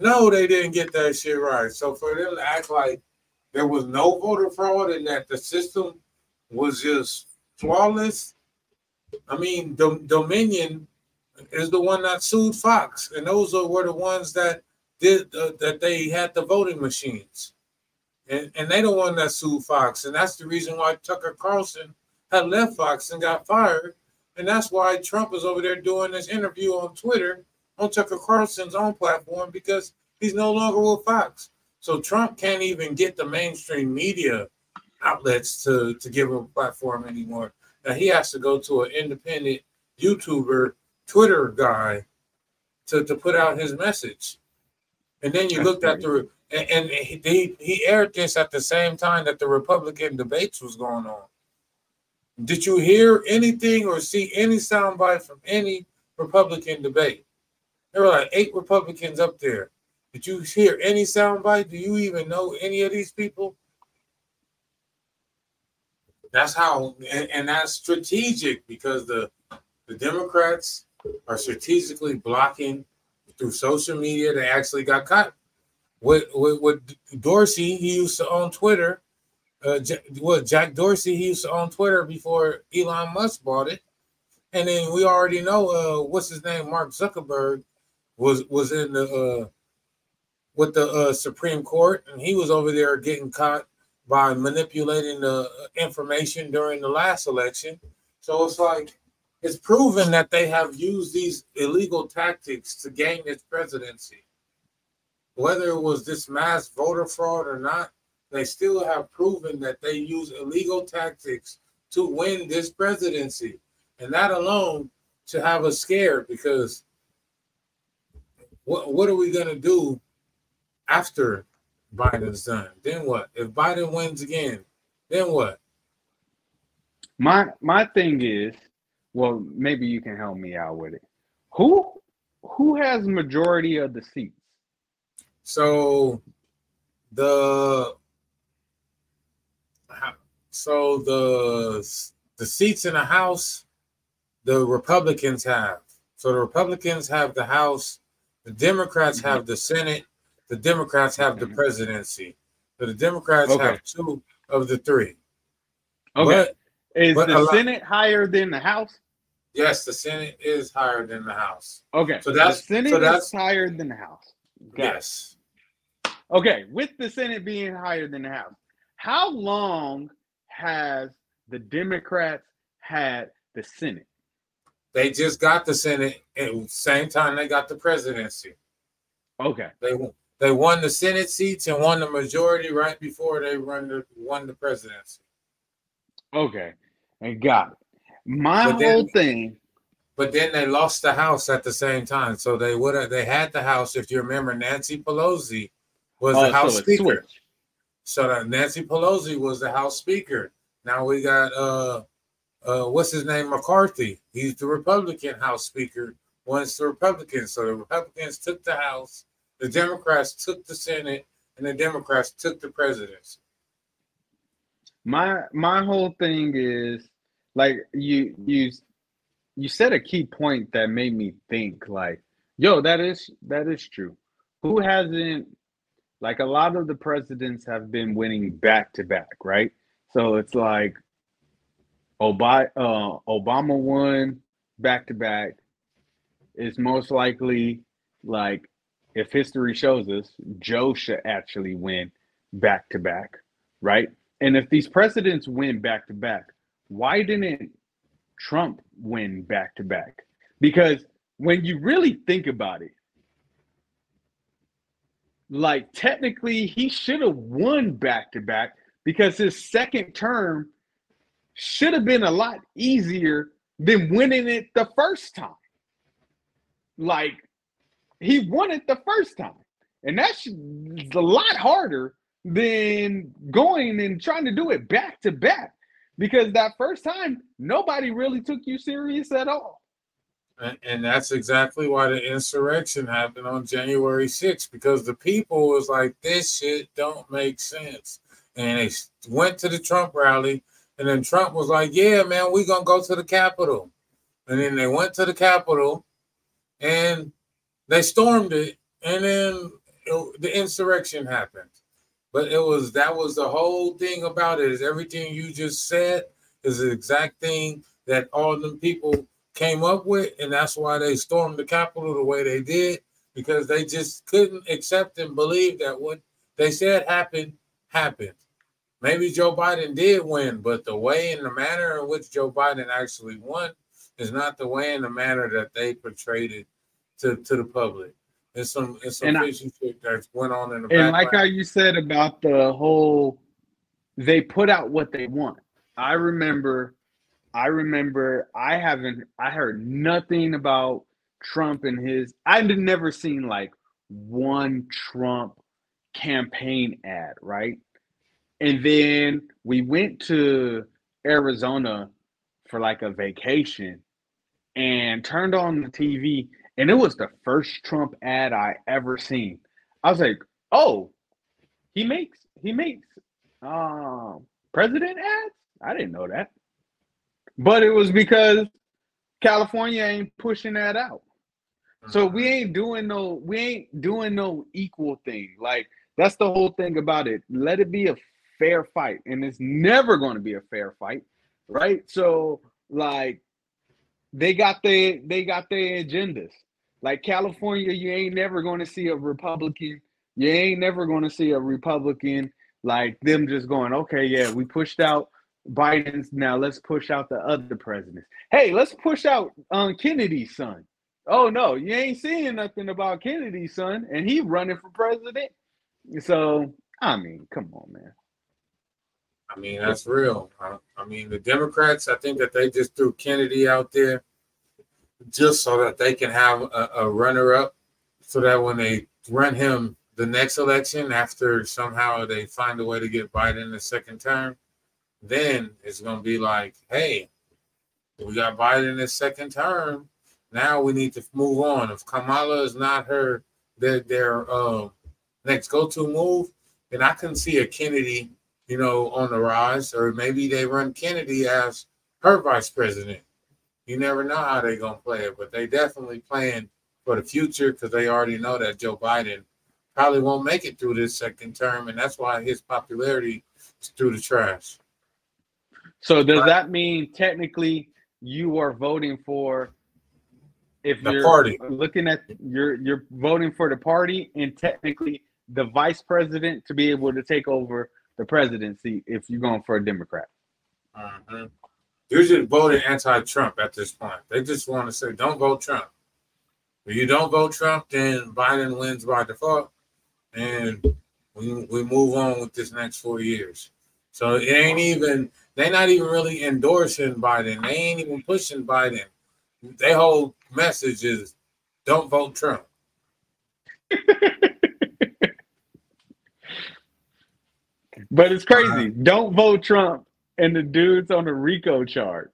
No, they didn't get that shit right. So for them to act like there was no voter fraud and that the system was just flawless, I mean, Dom- Dominion is the one that sued Fox, and those were the ones that did uh, that they had the voting machines, and and they the one that sued Fox, and that's the reason why Tucker Carlson had left Fox and got fired, and that's why Trump is over there doing this interview on Twitter on Tucker Carlson's own platform because he's no longer with Fox. So Trump can't even get the mainstream media outlets to to give him a platform anymore. Now he has to go to an independent YouTuber Twitter guy to, to put out his message. And then you That's looked at the and, and he he aired this at the same time that the Republican debates was going on. Did you hear anything or see any soundbite from any Republican debate? There were like eight Republicans up there. Did you hear any soundbite? Do you even know any of these people? That's how, and, and that's strategic because the the Democrats are strategically blocking through social media. They actually got caught. With with, with Dorsey, he used to own Twitter. Uh, J- what Jack Dorsey, he own Twitter before Elon Musk bought it. And then we already know uh, what's his name, Mark Zuckerberg, was was in the uh, with the uh, Supreme Court, and he was over there getting caught by manipulating the information during the last election. So it's like it's proven that they have used these illegal tactics to gain this presidency. Whether it was this mass voter fraud or not, they still have proven that they use illegal tactics to win this presidency. And that alone should have us scared because what what are we gonna do after Biden's done? Then what? If Biden wins again, then what? My my thing is, well, maybe you can help me out with it. Who who has majority of the seats? So the so the the seats in the House, the Republicans have. So the Republicans have the House, the Democrats Mhm. have the Senate, the Democrats have the Mhm. presidency. So the Democrats Okay. have two of the three. Okay, But is but the lot- Senate higher than the House? Yes, the Senate is higher than the House. Okay, So that's- the Senate so that's- is higher than the House. Got it. yes. Okay, with the Senate being higher than the House, how long has the Democrats had the Senate? They just got the Senate at the same time they got the presidency. Okay, They won- they won the Senate seats and won the majority right before they run the won the presidency. okay, I got it. My But then- whole thing. But then they lost the House at the same time. So they would have they had the House. If you remember, Nancy Pelosi was Oh, the House so Speaker. switched. So Nancy Pelosi was the House Speaker. Now we got uh uh what's his name McCarthy. He's the Republican House Speaker. Once the Republicans, so the Republicans took the House, the Democrats took the Senate, and the Democrats took the presidency. My my whole thing is like you you you said a key point that made me think like, yo, that is that is true. Who hasn't like a lot of the presidents have been winning back to back, right? So it's like Obama uh, Obama won back to back. It's most likely like if history shows us, Joe should actually win back to back, right? And if these presidents win back to back, why didn't Trump win back to back? Because when you really think about it, like technically he should have won back to back because his second term should have been a lot easier than winning it the first time. Like he won it the first time, and that's a lot harder than going and trying to do it back to back because that first time nobody really took you serious at all. And, that's exactly why the insurrection happened on January 6th, because the people was like, this shit don't make sense. And they went to the Trump rally, and then Trump was like, yeah, man, we gonna go to the Capitol. And then they went to the Capitol and they stormed it, and then it- the insurrection happened. But it was that was the whole thing about it is everything you just said is the exact thing that all them people came up with, and that's why they stormed the Capitol the way they did, because they just couldn't accept and believe that what they said happened happened. Maybe Joe Biden did win, but the way and the manner in which Joe Biden actually won is not the way and the manner that they portrayed it to, to the public. It's some it's some fishy shit that went on in the And like how you said about the whole, they put out what they want. I remember, I remember, I haven't, I heard nothing about Trump and his. I've never seen like one Trump campaign ad, right? And then we went to Arizona for like a vacation and turned on the TV, and it was the first Trump ad I ever seen. I was like, oh, he makes he makes um president ads? I didn't know that. But it was because California ain't pushing that out. So we mm-hmm. ain't doing no we ain't doing no equal thing. Like that's the whole thing about it. Let it be a fair fight. And it's never going to be a fair fight, right? So like they got their they got their agendas. Like California, you ain't never going to see a Republican. You ain't never going to see a Republican like them just going, okay, yeah, we pushed out Biden's. Now let's push out the other presidents. Hey, let's push out um, Kennedy's son. Oh no, you ain't seeing nothing about Kennedy's son, and he running for president. So I mean, come on, man. I mean, that's real. I, I mean, the Democrats, I think that they just threw Kennedy out there just so that they can have a, a runner up so that when they run him the next election, after somehow they find a way to get Biden the second term, then it's going to be like, hey, we got Biden in his second term. Now we need to move on. If Kamala is not her, their, their uh, next go to move, then I can see a Kennedy you know, on the rise, or maybe they run Kennedy as her vice president. You never know how they're gonna play it, but they definitely playing for the future because they already know that Joe Biden probably won't make it through this second term, and that's why his popularity is through the trash. So does that mean technically you are voting for if The you're party. looking at you're you're voting for the party and technically the vice president to be able to take over the presidency if you're going for a Democrat. Mhm. You're just voting anti-Trump at this point. They just want to say, "Don't vote Trump." If you don't vote Trump, then Biden wins by default, and we we move on with this next four years. So it ain't even they're not even really endorsing Biden. They ain't even pushing Biden. Their whole message is, "Don't vote Trump." But it's crazy. Don't vote Trump and the dude's on a RICO charge.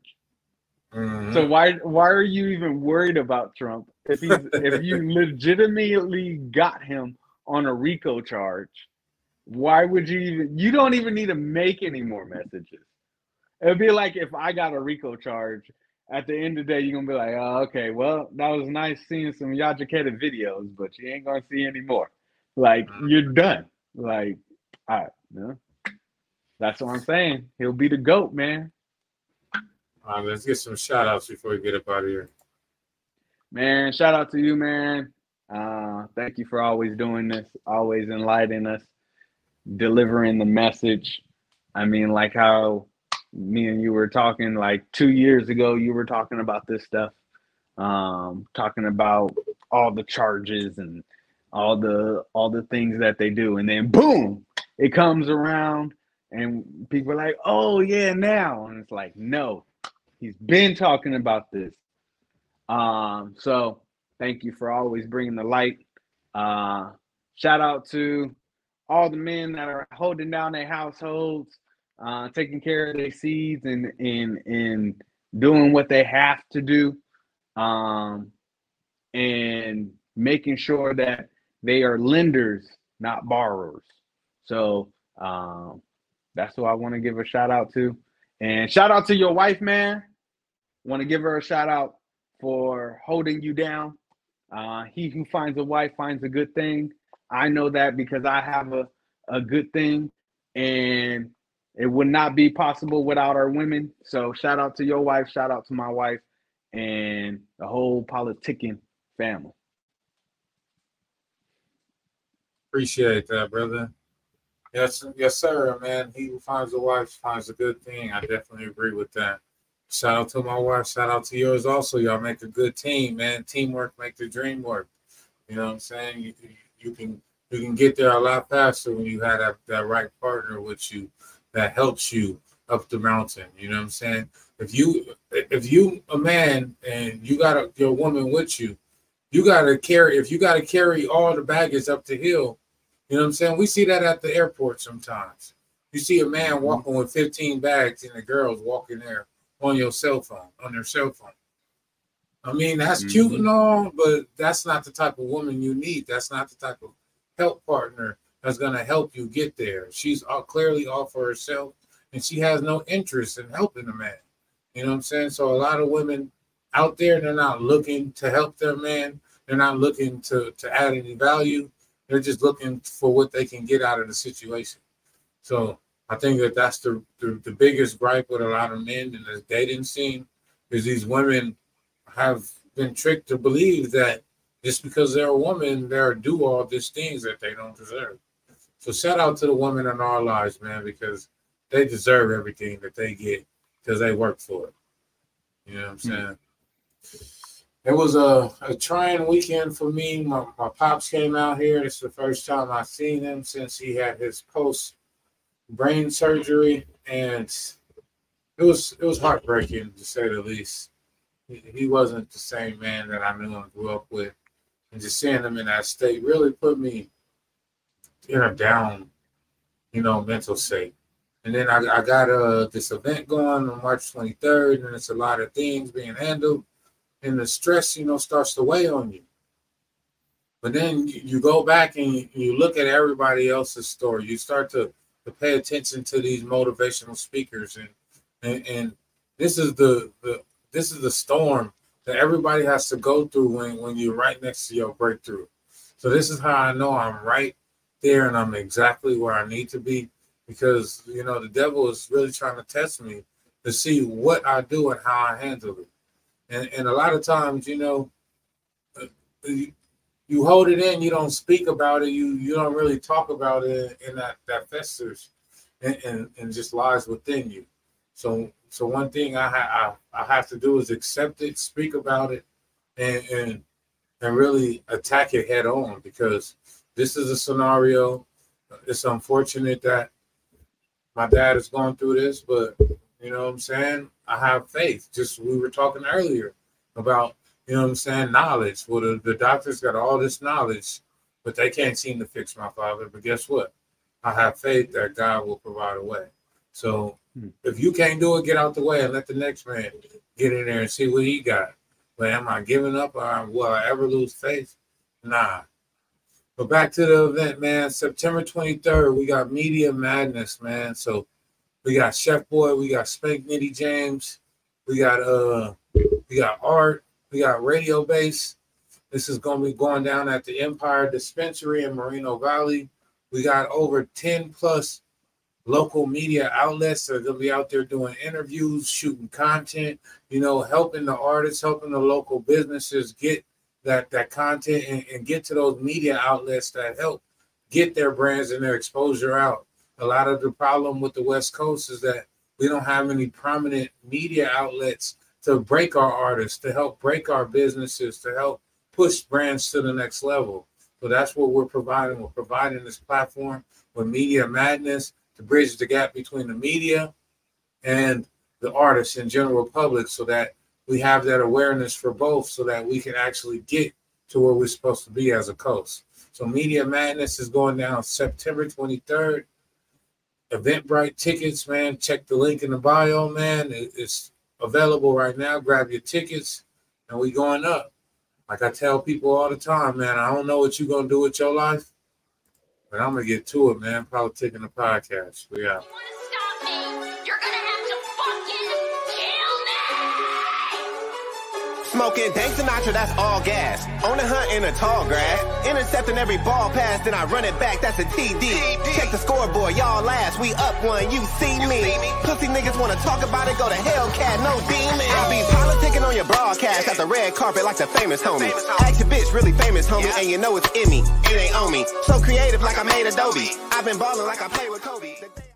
Mhm. So why why are you even worried about Trump if he's if you legitimately got him on a RICO charge? Why would you even you don't even need to make any more messages. It'd be like if I got a RICO charge, at the end of the day, you're gonna be like, oh, okay, well, that was nice seeing some Yajaketa videos, but you ain't gonna see any more. Like you're done. Like, all right, no. That's what I'm saying. He'll be the GOAT, man. All right, let's get some shout outs before we get up out of here. Man, shout out to you, man. Uh, thank you for always doing this, always enlightening us, delivering the message. I mean, like how me and you were talking like two years ago, you were talking about this stuff, um, talking about all the charges and all the all the things that they do, and then boom, it comes around, and people are like, "Oh yeah, now," and it's like, no, he's been talking about this. Um, so thank you for always bringing the light. Uh, shout out to all the men that are holding down their households, uh, taking care of their seeds and and and doing what they have to do, um, and making sure that they are lenders, not borrowers. So um, that's who I want to give a shout out to. And shout out to your wife, man. Want to give her a shout out for holding you down. Uh, he who finds a wife finds a good thing. I know that because I have a, a good thing, and it would not be possible without our women. So shout out to your wife, shout out to my wife, and the whole PolitiKan family. Appreciate that, brother. Yes, yes, sir, man. He who finds a wife finds a good thing. I definitely agree with that. Shout out to my wife. Shout out to yours also. Y'all make a good team, man. Teamwork make the dream work. You know what I'm saying? You, can- you can you can get there a lot faster when you have that, that right partner with you that helps you up the mountain. You know what I'm saying? If you if you a man and you got a, your woman with you, you got to carry. If you got to carry all the baggage up the hill, you know what I'm saying? We see that at the airport sometimes. You see a man walking with 15 bags and the girls walking there on your cell phone, on their cell phone. I mean, that's cute Mhm. and all, but that's not the type of woman you need. That's not the type of help partner that's going to help you get there. She's all, clearly all for herself and she has no interest in helping a man. You know what I'm saying? So a lot of women out there, they're not looking to help their man. They're not looking to, to add any value. They're just looking for what they can get out of the situation. So I think that that's the, the, the biggest gripe with a lot of men in the dating scene is these women have been tricked to believe that just because they're a woman, they're do all these things that they don't deserve. So shout out to the women in our lives, man, because they deserve everything that they get because they work for it. You know what I'm hmm. saying? It was a, a trying weekend for me. My, my pops came out here. This is the first time I've seen him since he had his post brain surgery, and it was it was heartbreaking to say the least. He, he wasn't the same man that I knew and grew up with, and just seeing him in that state really put me in a down, you know, mental state. And then I, I got uh, this event going on March 23rd, and it's a lot of things being handled, and the stress, you know, starts to weigh on you. But then you, go back and you, you look at everybody else's story. You start to, to pay attention to these motivational speakers, and and, and this is the, the this is the storm that everybody has to go through when, when you're right next to your breakthrough. So this is how I know I'm right there and I'm exactly where I need to be because you know the devil is really trying to test me to see what I do and how I handle it. And and a lot of times, you know, uh, you, hold it in, you don't speak about it, you you don't really talk about it, and that that festers and, and, and just lies within you. So so one thing I, ha- I I have to do is accept it, speak about it, and and and really attack it head on because this is a scenario. It's unfortunate that my dad is going through this, but you know what I'm saying? I have faith. Just we were talking earlier about, you know what I'm saying, knowledge. Well, the, the doctors got all this knowledge, but they can't seem to fix my father. But guess what? I have faith that God will provide a way. So Hmm. if you can't do it, get out the way and let the next man get in there and see what he got. But am I giving up or will I ever lose faith? Nah. But back to the event, man. September 23rd, we got Media Madness, man. So we got Chef Boy, we got Spank Nitty James, we got uh we got Art, we got Radio Base. This is gonna be going down at the Empire Dispensary in Moreno Valley. We got over 10 plus local media outlets that are gonna be out there doing interviews, shooting content, you know, helping the artists, helping the local businesses get that that content and, and get to those media outlets that help get their brands and their exposure out. A lot of the problem with the West Coast is that we don't have any prominent media outlets to break our artists, to help break our businesses, to help push brands to the next level. So that's what we're providing. We're providing this platform with Media Madness to bridge the gap between the media and the artists and general public so that we have that awareness for both so that we can actually get to where we're supposed to be as a coast. So Media Madness is going down September 23rd. Eventbrite tickets, man. Check the link in the bio, man. It's available right now. Grab your tickets, and we going up. Like I tell people all the time, man. I don't know what you're gonna do with your life, but I'm gonna get to it, man. Probably taking the podcast. We out. Smoking Dank Sinatra, that's all gas. On the hunt in the tall grass. Intercepting every ball pass, then I run it back, that's a TD. Check the scoreboard, y'all last. We up one, you see me. Pussy niggas wanna talk about it, go to Hellcat, no demon. I be politicking on your broadcast at the red carpet like the famous homie. Act your bitch, really famous homie, and you know it's in me. It ain't on me. So creative like I made Adobe. I've been balling like I play with Kobe.